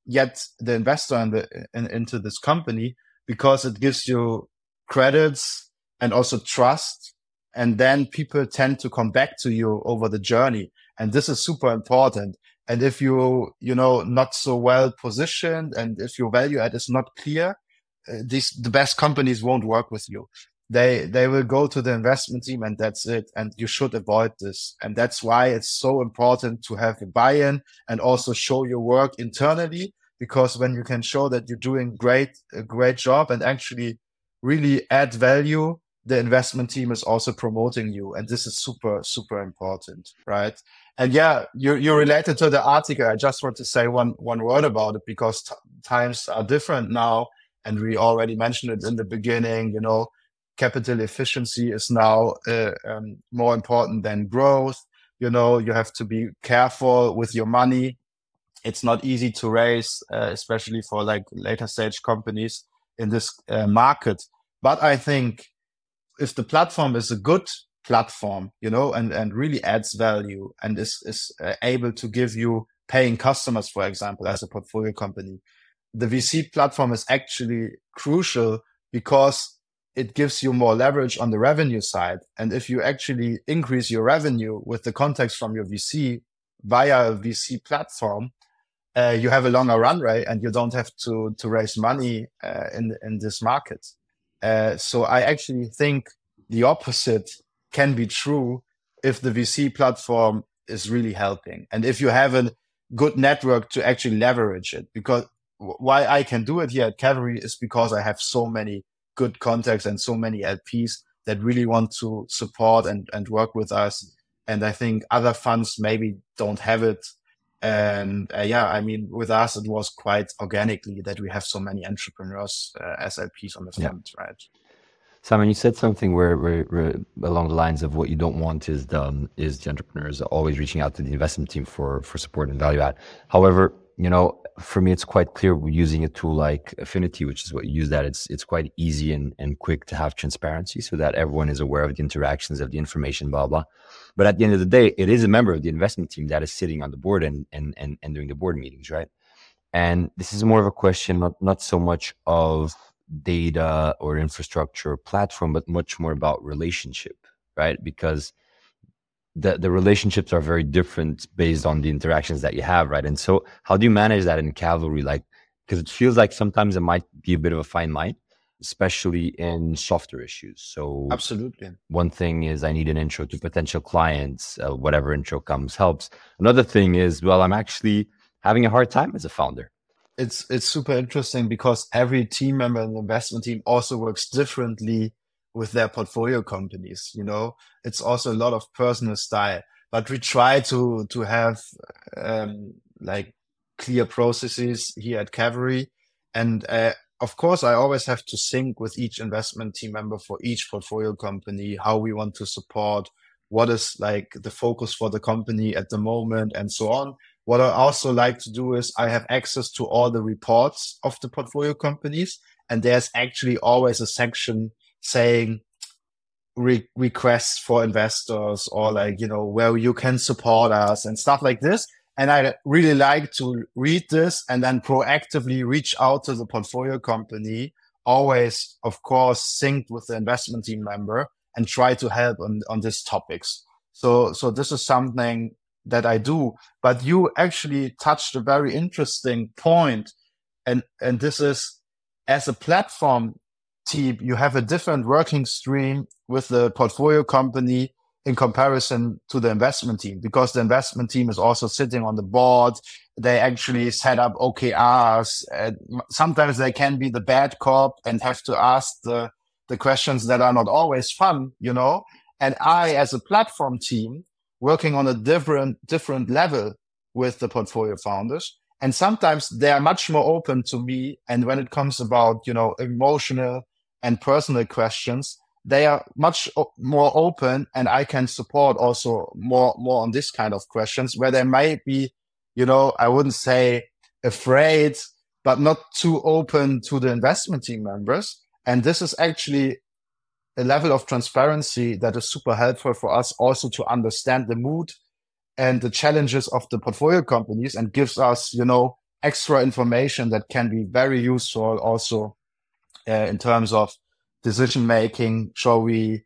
yet the investor in the, in, into this company, because it gives you credits and also trust. And then people tend to come back to you over the journey. And this is super important and if you, you know, not so well positioned and if your value add is not clear, uh, these, the best companies won't work with you. They, they will go to the investment team and that's it. And you should avoid this. And that's why it's so important to have a buy-in and also show your work internally. Because when you can show that you're doing great, a great job and actually really add value, the investment team is also promoting you. And this is super, super important, right? And yeah, you're, you're related to the article. I just want to say one, one word about it because t- times are different now. And we already mentioned it in the beginning, you know, capital efficiency is now uh, um, more important than growth. You know, you have to be careful with your money. It's not easy to raise, uh, especially for like later stage companies in this uh, market. But I think if the platform is a good platform, you know, and, and really adds value and is, is uh, able to give you paying customers, for example, as a portfolio company. The VC platform is actually crucial because it gives you more leverage on the revenue side. And if you actually increase your revenue with the context from your VC via a VC platform, uh, you have a longer runway and you don't have to, to raise money uh, in, in this market. Uh, so I actually think the opposite can be true if the VC platform is really helping and if you have a good network to actually leverage it. Because why I can do it here at Cavalry is because I have so many good contacts and so many LPs that really want to support and, and work with us. And I think other funds maybe don't have it. And uh, yeah, I mean, with us, it was quite organically that we have so many entrepreneurs uh, as LPs on the fund, yeah. right? Simon, you said something where, where, where, along the lines of what you don't want is the um, is the entrepreneurs always reaching out to the investment team for for support and value add. However, you know, for me, it's quite clear using a tool like Affinity, which is what you use that it's it's quite easy and, and quick to have transparency so that everyone is aware of the interactions of the information, blah blah. But at the end of the day, it is a member of the investment team that is sitting on the board and and and, and doing the board meetings, right? And this is more of a question, not not so much of data or infrastructure or platform, but much more about relationship, right? Because the, the relationships are very different based on the interactions that you have, right? And so how do you manage that in cavalry? Like, because it feels like sometimes it might be a bit of a fine line, especially in softer issues. So absolutely. One thing is I need an intro to potential clients, uh, whatever intro comes helps. Another thing is, well, I'm actually having a hard time as a founder it's it's super interesting because every team member in the investment team also works differently with their portfolio companies. You know, it's also a lot of personal style, but we try to to have um, like clear processes here at Cavalry, and uh, of course, I always have to sync with each investment team member for each portfolio company how we want to support, what is like the focus for the company at the moment, and so on. What I also like to do is I have access to all the reports of the portfolio companies. And there's actually always a section saying re- requests for investors or like, you know, where you can support us and stuff like this. And I really like to read this and then proactively reach out to the portfolio company, always, of course, synced with the investment team member and try to help on, on these topics. So, so this is something that I do. But you actually touched a very interesting point, and and this is as a platform team, you have a different working stream with the portfolio company in comparison to the investment team because the investment team is also sitting on the board. They actually set up OKRs. sometimes they can be the bad cop and have to ask the, the questions that are not always fun, you know. And I, as a platform team, working on a different, different level with the portfolio founders. And sometimes they are much more open to me. And when it comes about, you know, emotional and personal questions, they are much more open and I can support also more, more on this kind of questions where they might be, you know, I wouldn't say afraid, but not too open to the investment team members. And this is actually a level of transparency that is super helpful for us also to understand the mood and the challenges of the portfolio companies and gives us, you know, extra information that can be very useful also in terms of decision making. Shall we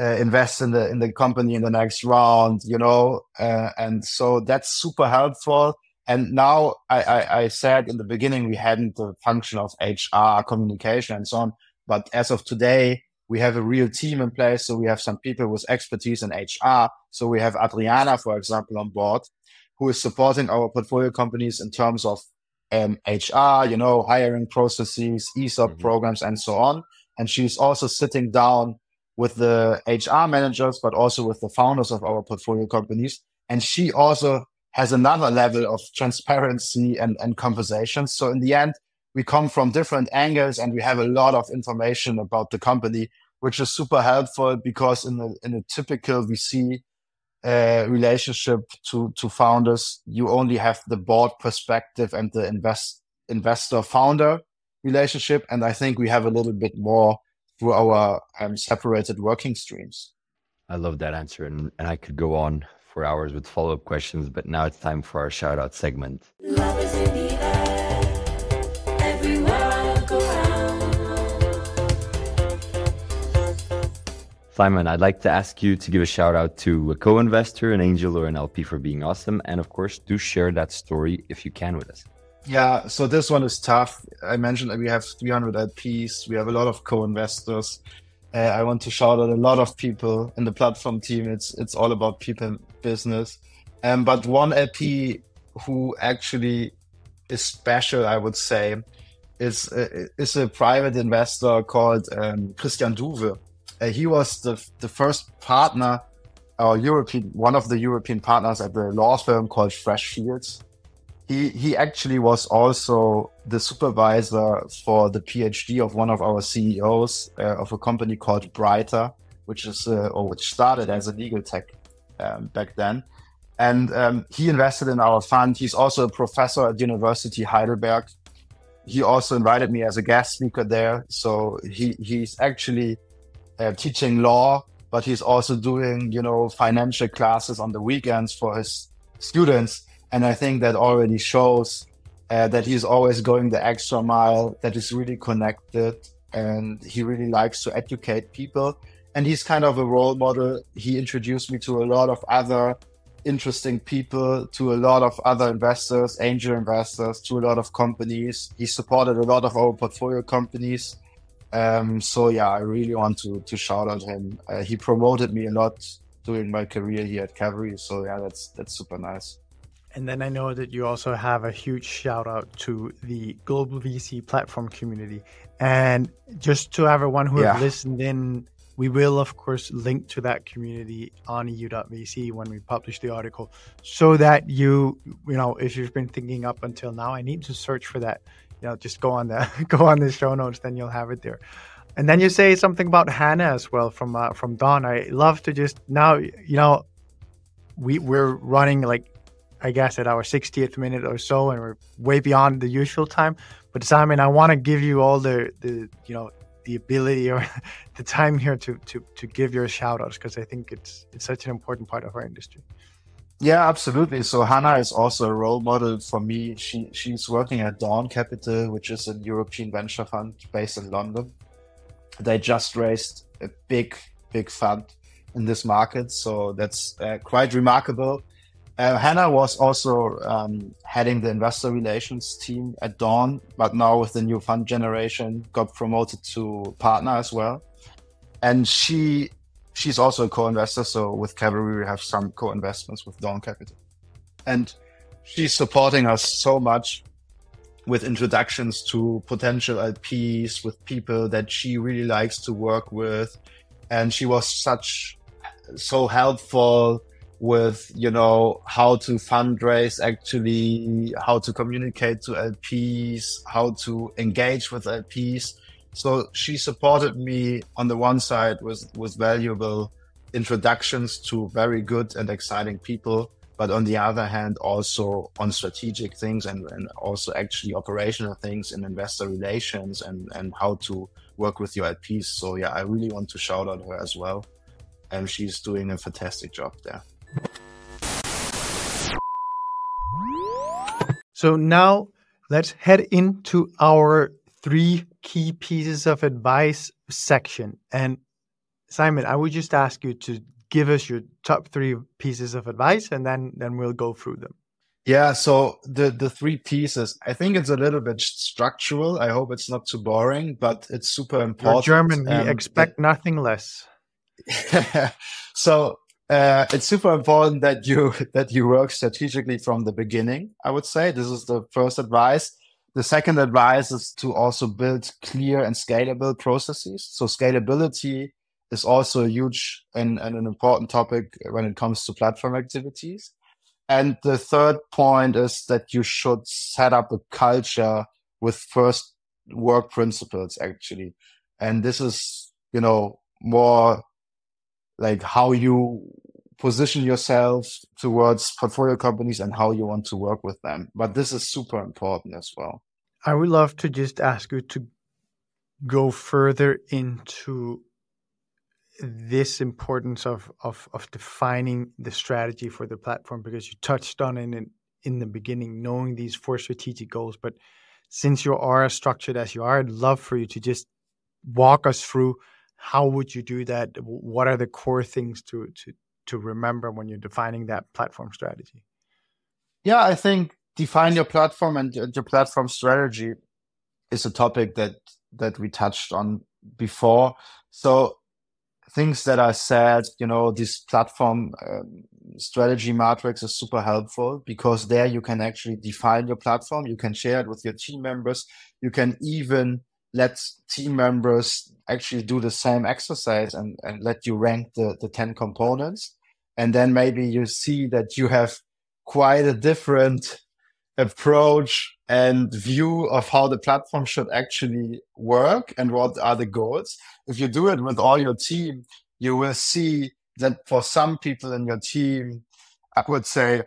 uh, invest in the in the company in the next round? You know, uh, and so that's super helpful. And now I, I, I said in the beginning we hadn't the function of HR communication and so on, but as of today we have a real team in place. So we have some people with expertise in HR. So we have Adriana, for example, on board, who is supporting our portfolio companies in terms of um, HR, you know, hiring processes, ESOP mm-hmm. programs, and so on. And she's also sitting down with the HR managers, but also with the founders of our portfolio companies. And she also has another level of transparency and, and conversations. So in the end, we come from different angles and we have a lot of information about the company, which is super helpful because in a, in a typical VC uh, relationship to, to founders, you only have the board perspective and the invest, investor founder relationship. And I think we have a little bit more through our um, separated working streams. I love that answer. And, and I could go on for hours with follow up questions, but now it's time for our shout out segment. Simon, I'd like to ask you to give a shout out to a co investor, an angel, or an LP for being awesome. And of course, do share that story if you can with us. Yeah, so this one is tough. I mentioned that we have 300 LPs. We have a lot of co-investors. Uh, I want to shout out a lot of people in the platform team. It's it's all about people business. Um, but one LP who actually is special, I would say, is uh, is a private investor called um, Christian Duve. Uh, he was the the first partner, or European one of the European partners at the law firm called Freshfields he he actually was also the supervisor for the PhD of one of our CEOs uh, of a company called Bryter, which is uh, or which started as a legal tech um, back then. And um, he invested in our fund. He's also a professor at University Heidelberg. He also invited me as a guest speaker there. So he he's actually uh, teaching law, but he's also doing you know financial classes on the weekends for his students and I think that already shows uh, that he's always going the extra mile, that he's really connected, and he really likes to educate people. And he's kind of a role model. He introduced me to a lot of other interesting people, to a lot of other investors, angel investors, to a lot of companies. He supported a lot of our portfolio companies. Um, so yeah, I really want to to shout out him. Uh, he promoted me a lot during my career here at Cavalry. So yeah, that's that's super nice. And then I know that you also have a huge shout out to the global VC platform community. And just to everyone who yeah. have listened in, we will of course link to that community on eu.vc when we publish the article so that you you know if you've been thinking up until now I need to search for that you know just go on the <laughs> go on the show notes then you'll have it there and then you say something about Hannah as well from uh, from Dawn I love to just now you know we we're running like I guess, at our 60th minute or so, and we're way beyond the usual time. But Simon, I want to give you all the, the you know the ability or <laughs> the time here to to to give your shout outs because I think it's it's such an important part of our industry. Yeah, absolutely. So Hannah is also a role model for me. She she's working at Dawn Capital, which is a European venture fund based in London. They just raised a big big fund in this market, so that's uh, quite remarkable. Uh, Hannah was also um, heading the investor relations team at Dawn, but now with the new fund generation, got promoted to partner as well. And she she's also a co-investor. So with Cavalry, we have some co-investments with Dawn Capital, and she's supporting us so much with introductions to potential LPs, with people that she really likes to work with, and she was such so helpful with you know how to fundraise actually how to communicate to lps how to engage with lps so she supported me on the one side with with valuable introductions to very good and exciting people but on the other hand also on strategic things and, and also actually operational things in investor relations and and how to work with your lps so yeah i really want to shout out her as well. And she's doing a fantastic job there. So now let's head into our three key pieces of advice section. And Simon, I would just ask you to give us your top three pieces of advice and then then we'll go through them. Yeah, so the the three pieces, I think it's a little bit structural. I hope it's not too boring, but it's super important. You're German, we um, expect nothing less. <laughs> so uh, it's super important that you <laughs> that you work strategically from the beginning. I would say this is the first advice. The second advice is to also build clear and scalable processes. So scalability is also a huge and, and an important topic when it comes to platform activities. And the third point is that you should set up a culture with first work principles actually. And this is, you know, more like how you position yourself towards portfolio companies and how you want to work with them. But this is super important as well. I would love to just ask you to go further into this importance of, of of defining the strategy for the platform because you touched on it in in the beginning, knowing these four strategic goals. But since you are as structured as you are, I'd love for you to just walk us through how would you do that? What are the core things to to to remember when you're defining that platform strategy? Yeah, I think define your platform and your platform strategy is a topic that that we touched on before. So things that I said, you know, this platform um, strategy matrix is super helpful because there you can actually define your platform. You can share it with your team members. You can even let team members actually do the same exercise and, and let you rank the, the 10 components. And then maybe you see that you have quite a different approach and view of how the platform should actually work and what are the goals. If you do it with all your team, you will see that for some people in your team, I would say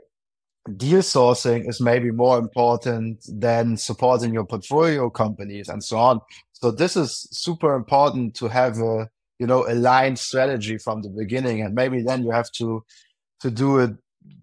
deal sourcing is maybe more important than supporting your portfolio companies and so on. So this is super important to have a, you know, aligned strategy from the beginning. And maybe then you have to, to do a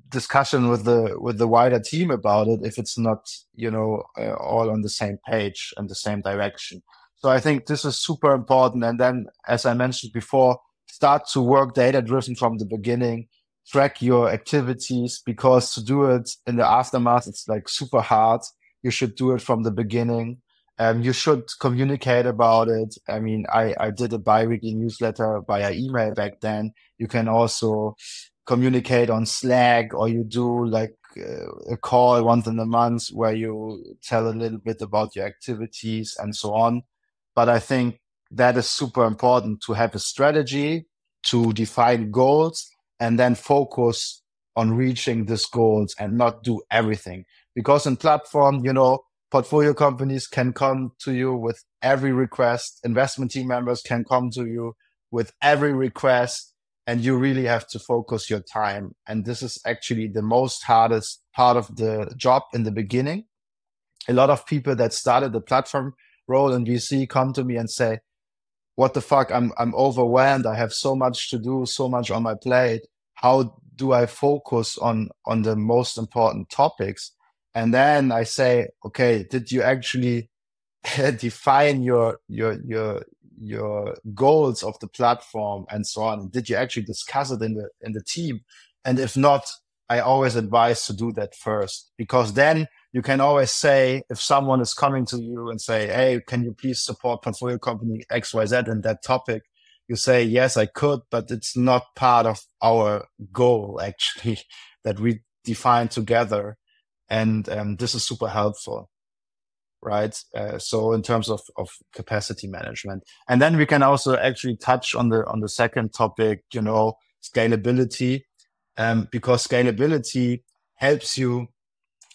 discussion with the, with the wider team about it if it's not, you know, uh, all on the same page and the same direction. So I think this is super important. And then, as I mentioned before, start to work data driven from the beginning track your activities because to do it in the aftermath, it's like super hard. You should do it from the beginning. Um, you should communicate about it. I mean, I, I did a bi-weekly newsletter via email back then. You can also communicate on Slack or you do like uh, a call once in a month where you tell a little bit about your activities and so on. But I think that is super important to have a strategy, to define goals, and then focus on reaching these goals and not do everything. Because in platform, you know, portfolio companies can come to you with every request. Investment team members can come to you with every request and you really have to focus your time. And this is actually the most hardest part of the job in the beginning. A lot of people that started the platform role in VC come to me and say, what the fuck? I'm I'm overwhelmed. I have so much to do, so much on my plate. How do I focus on on the most important topics? And then I say, okay, did you actually <laughs> define your your your your goals of the platform and so on? Did you actually discuss it in the in the team? And if not, I always advise to do that first because then you can always say if someone is coming to you and say, "Hey, can you please support portfolio company XYZ in that topic?" you say, yes, I could, but it's not part of our goal <laughs> actually that we define together. And um, this is super helpful. Right. Uh, so in terms of, of capacity management, and then we can also actually touch on the, on the second topic, you know, scalability, um, because scalability helps you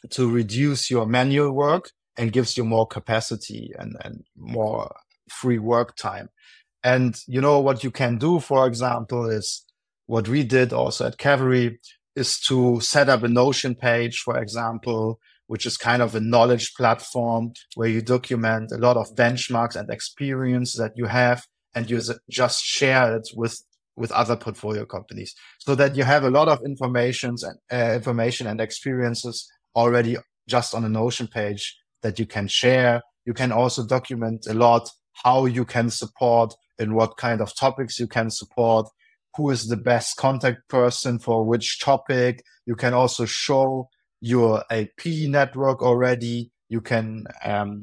to reduce your manual work and gives you more capacity and, and more free work time. And you know what you can do, for example, is what we did also at Cavalry is to set up a Notion page, for example, which is kind of a knowledge platform where you document a lot of benchmarks and experience that you have and you just share it with with other portfolio companies so that you have a lot of informations and uh, information and experiences already just on a notion page that you can share. You can also document a lot how you can support and what kind of topics you can support who is the best contact person for which topic you can also show your LP network already you can um,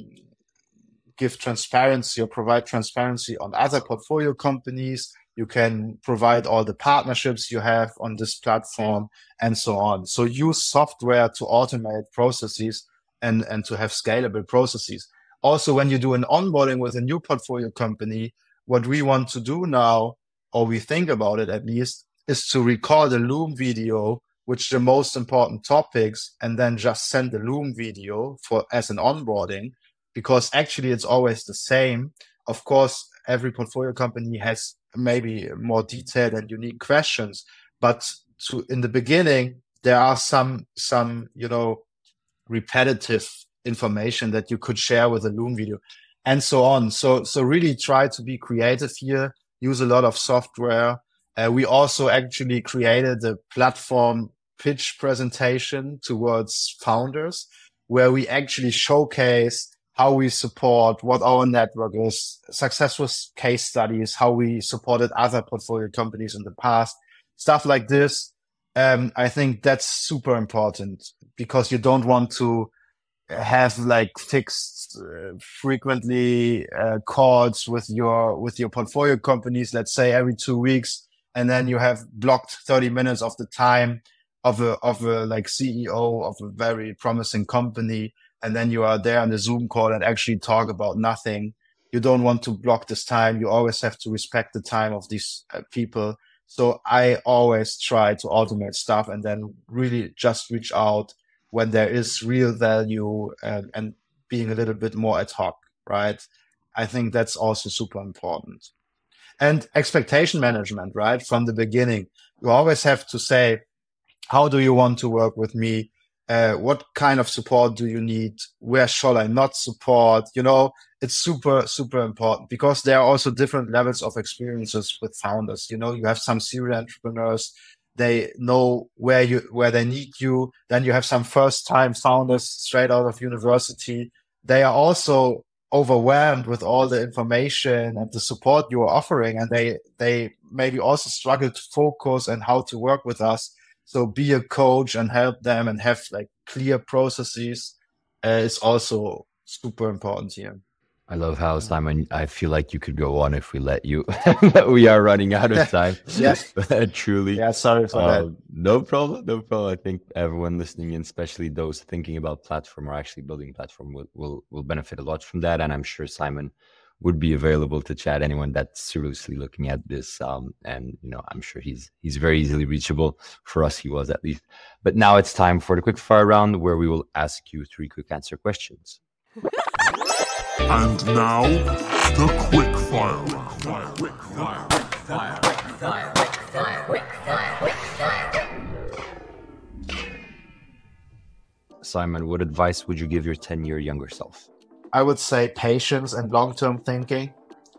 give transparency or provide transparency on other portfolio companies you can provide all the partnerships you have on this platform and so on. So use software to automate processes and, and to have scalable processes. Also, when you do an onboarding with a new portfolio company, what we want to do now, or we think about it at least, is to record a Loom video, which the most important topics, and then just send the Loom video for as an onboarding, because actually it's always the same. Of course, every portfolio company has maybe more detailed and unique questions. But to in the beginning, there are some some you know repetitive information that you could share with a Loom video, and so on. So so really try to be creative here. Use a lot of software. Uh, we also actually created a platform pitch presentation towards founders where we actually showcase how we support, what our network is, successful case studies, how we supported other portfolio companies in the past, stuff like this. Um, I think that's super important because you don't want to have like fixed uh, frequently uh, calls with your with your portfolio companies let's say every 2 weeks and then you have blocked 30 minutes of the time of a of a like CEO of a very promising company and then you are there on the Zoom call and actually talk about nothing. You don't want to block this time. You always have to respect the time of these uh, people. So I always try to automate stuff and then really just reach out when there is real value and, and being a little bit more ad hoc, right? I think that's also super important. And expectation management, right? From the beginning, you always have to say, how do you want to work with me? uh, what kind of support do you need where shall i not support you know it's super super important because there are also different levels of experiences with founders you know you have some serial entrepreneurs they know where you where they need you. Then you have some first time founders straight out of university. They are also overwhelmed with all the information and the support you are offering. And they they maybe also struggle to focus and how to work with us. So be a coach and help them and have like clear processes uh, is also super important here. I love how Simon. I feel like you could go on if we let you. <laughs> we are running out of <laughs> time. yes, <laughs> truly. Yeah, sorry for uh, that. No problem. No problem. I think everyone listening in, especially those thinking about platform or actually building platform, will will will benefit a lot from that. And I'm sure Simon would be available to chat anyone that's seriously looking at this um, and you know i'm sure he's he's very easily reachable for us he was at least but now it's time for the quick fire round where we will ask you three quick answer questions and now the quick fire round quick fire fire fire quick fire quick fire simon what advice would you give your 10 year younger self I would say patience and long term thinking.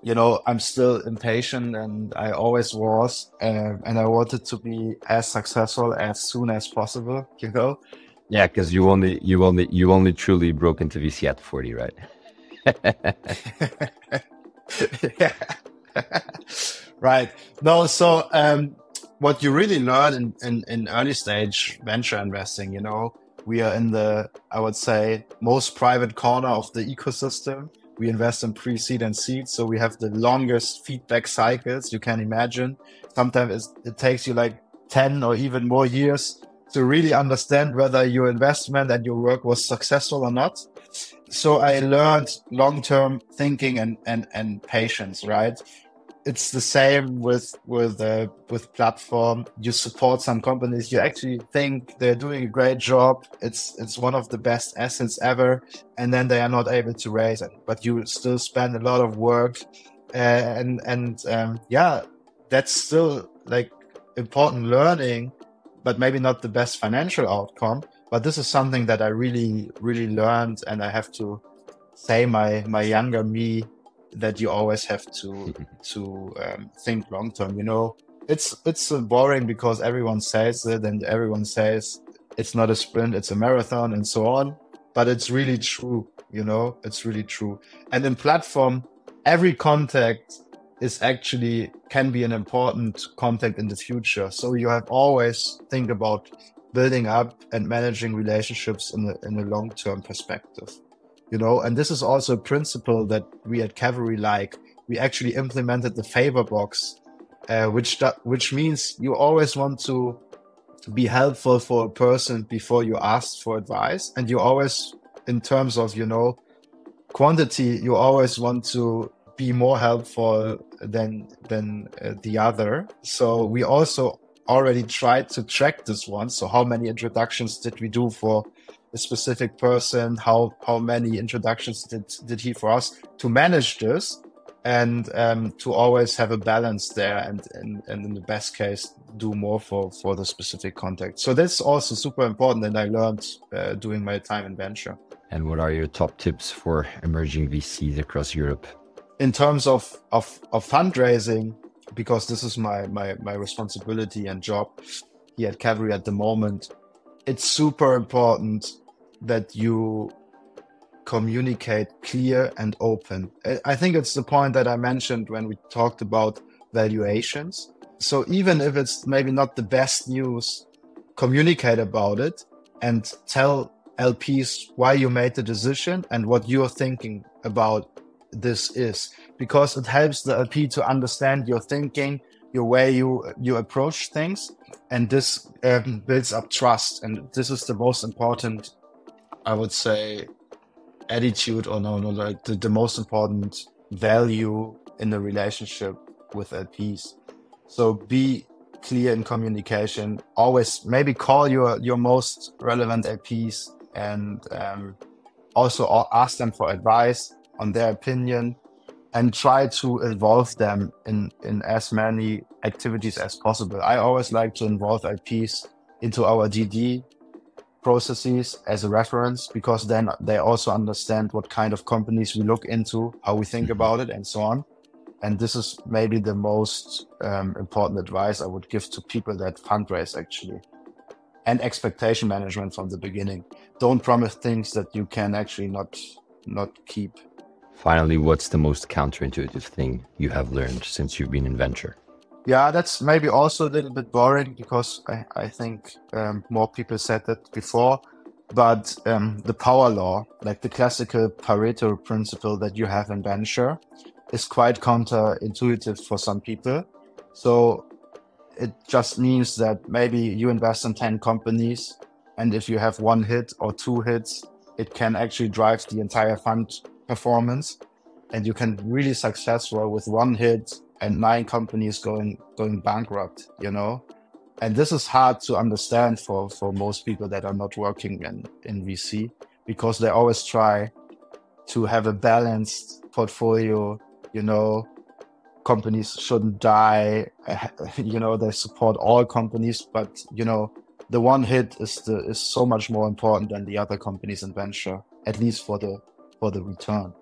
You know, I'm still impatient and I always was. Uh, and I wanted to be as successful as soon as possible, you know? Yeah, because you only you only you only truly broke into VC at 40, right? Yeah. <laughs> right. No, so um, what you really learn in, in, in early stage venture investing, you know, we are in the, I would say, most private corner of the ecosystem. we invest in pre-seed and seed, so we have the longest feedback cycles you can imagine. Sometimes it takes you like 10 or even more years to really understand whether your investment and your work was successful or not. So I learned long-term thinking and, and, and patience, right? it's the same with with uh, with platform. You support some companies. You actually think they're doing a great job. It's it's one of the best assets ever. And then they are not able to raise it. But you still spend a lot of work. And and um, yeah that's still like important learning but maybe not the best financial outcome but this is something that i really really learned and i have to say my my younger me that you always have to <laughs> to um, think long term. You know, it's it's uh, boring because everyone says it and everyone says it's not a sprint, it's a marathon, and so on. But it's really true. You know, it's really true. And in platform, every contact is actually can be an important contact in the future. So you have always think about building up and managing relationships in a, in a long term perspective you know? And this is also a principle that we at cavalry like. We actually implemented the favor box uh, which which means you always want to be helpful for a person before you ask for advice. And you always in terms of you know quantity you always want to be more helpful than than uh, the other so we also already tried to track this one so how many introductions did we do for a specific person, how how many introductions did did he for us to manage this and um, to always have a balance there and, and and in the best case do more for for the specific contact. So that's also super important and I learned uh, doing my time in venture. And what are your top tips for emerging VCs across Europe? In terms of of, of fundraising, because this is my, my my responsibility and job here at Cavalry at the moment, it's super important that you communicate clear and open. I think it's the point that I mentioned when we talked about valuations. So even if it's maybe not the best news, communicate about it and tell LPs why you made the decision and what you're thinking about this is because it helps the LP to understand your thinking, your way you you approach things, and this um, builds up trust. And this is the most important I would say, attitude or no, no, like the, the most important value in the relationship with LPs. So be clear in communication. Always maybe call your your most relevant LPs and um, also ask them for advice on their opinion and try to involve them in in as many activities as possible. I always like to involve LPs into our DD processes as a reference because then they also understand what kind of companies we look into, how we think about it, and so on. And this is maybe the most um, important advice I would give to people that fundraise actually. And expectation management from the beginning. Don't promise things that you can actually not not keep. Finally, what's the most counterintuitive thing you have learned since you've been in venture? Yeah, that's maybe also a little bit boring because I, I think um, more people said that before. But um, the power law, like the classical Pareto principle that you have in venture, is quite counterintuitive for some people. So it just means that maybe you invest in 10 companies, and if you have one hit or two hits, it can actually drive the entire fund performance. And you can really successful with one hit and nine companies going going bankrupt you know and this is hard to understand for for most people that are not working in in vc because they always try to have a balanced portfolio you know companies shouldn't die <laughs> you know they support all companies but you know the one hit is the is so much more important than the other companies in venture at least for the for the return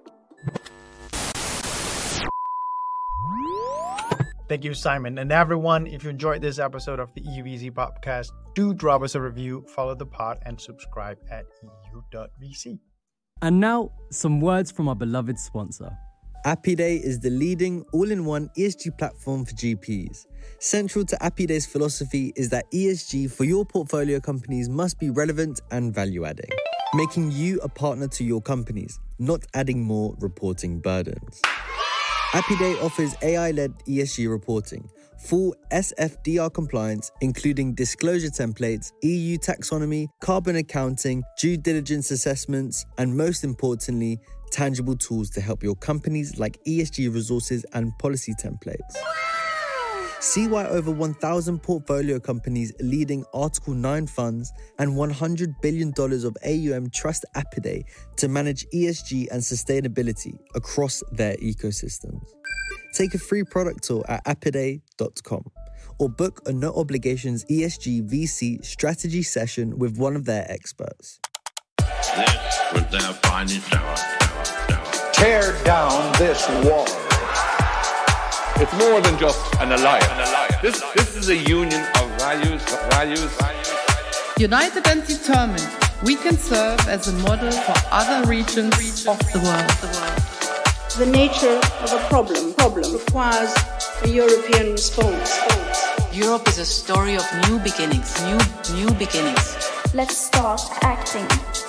Thank you, Simon. And everyone, if you enjoyed this episode of the EUVC podcast, do drop us a review, follow the pod, and subscribe at eu.vc. And now, some words from our beloved sponsor. Apiday is the leading all in one ESG platform for GPs. Central to Apiday's philosophy is that ESG for your portfolio companies must be relevant and value adding. making you a partner to your companies, not adding more reporting burdens. Apiday offers AI led ESG reporting, full SFDR compliance, including disclosure templates, EU taxonomy, carbon accounting, due diligence assessments, and most importantly, tangible tools to help your companies like ESG resources and policy templates. See why over 1,000 portfolio companies leading Article 9 funds and $100 billion of AUM trust Apiday to manage ESG and sustainability across their ecosystems. Take a free product tour at apiday.com or book a no obligations ESG VC strategy session with one of their experts. This was their finest hour. Tear down this wall. It's more than just an alliance. This, this is a union of values, values, United and determined, we can serve as a model for other regions of the world. The nature of a problem problem requires a European response. Europe is a story of new beginnings, new new beginnings. Let's start acting, acting, acting.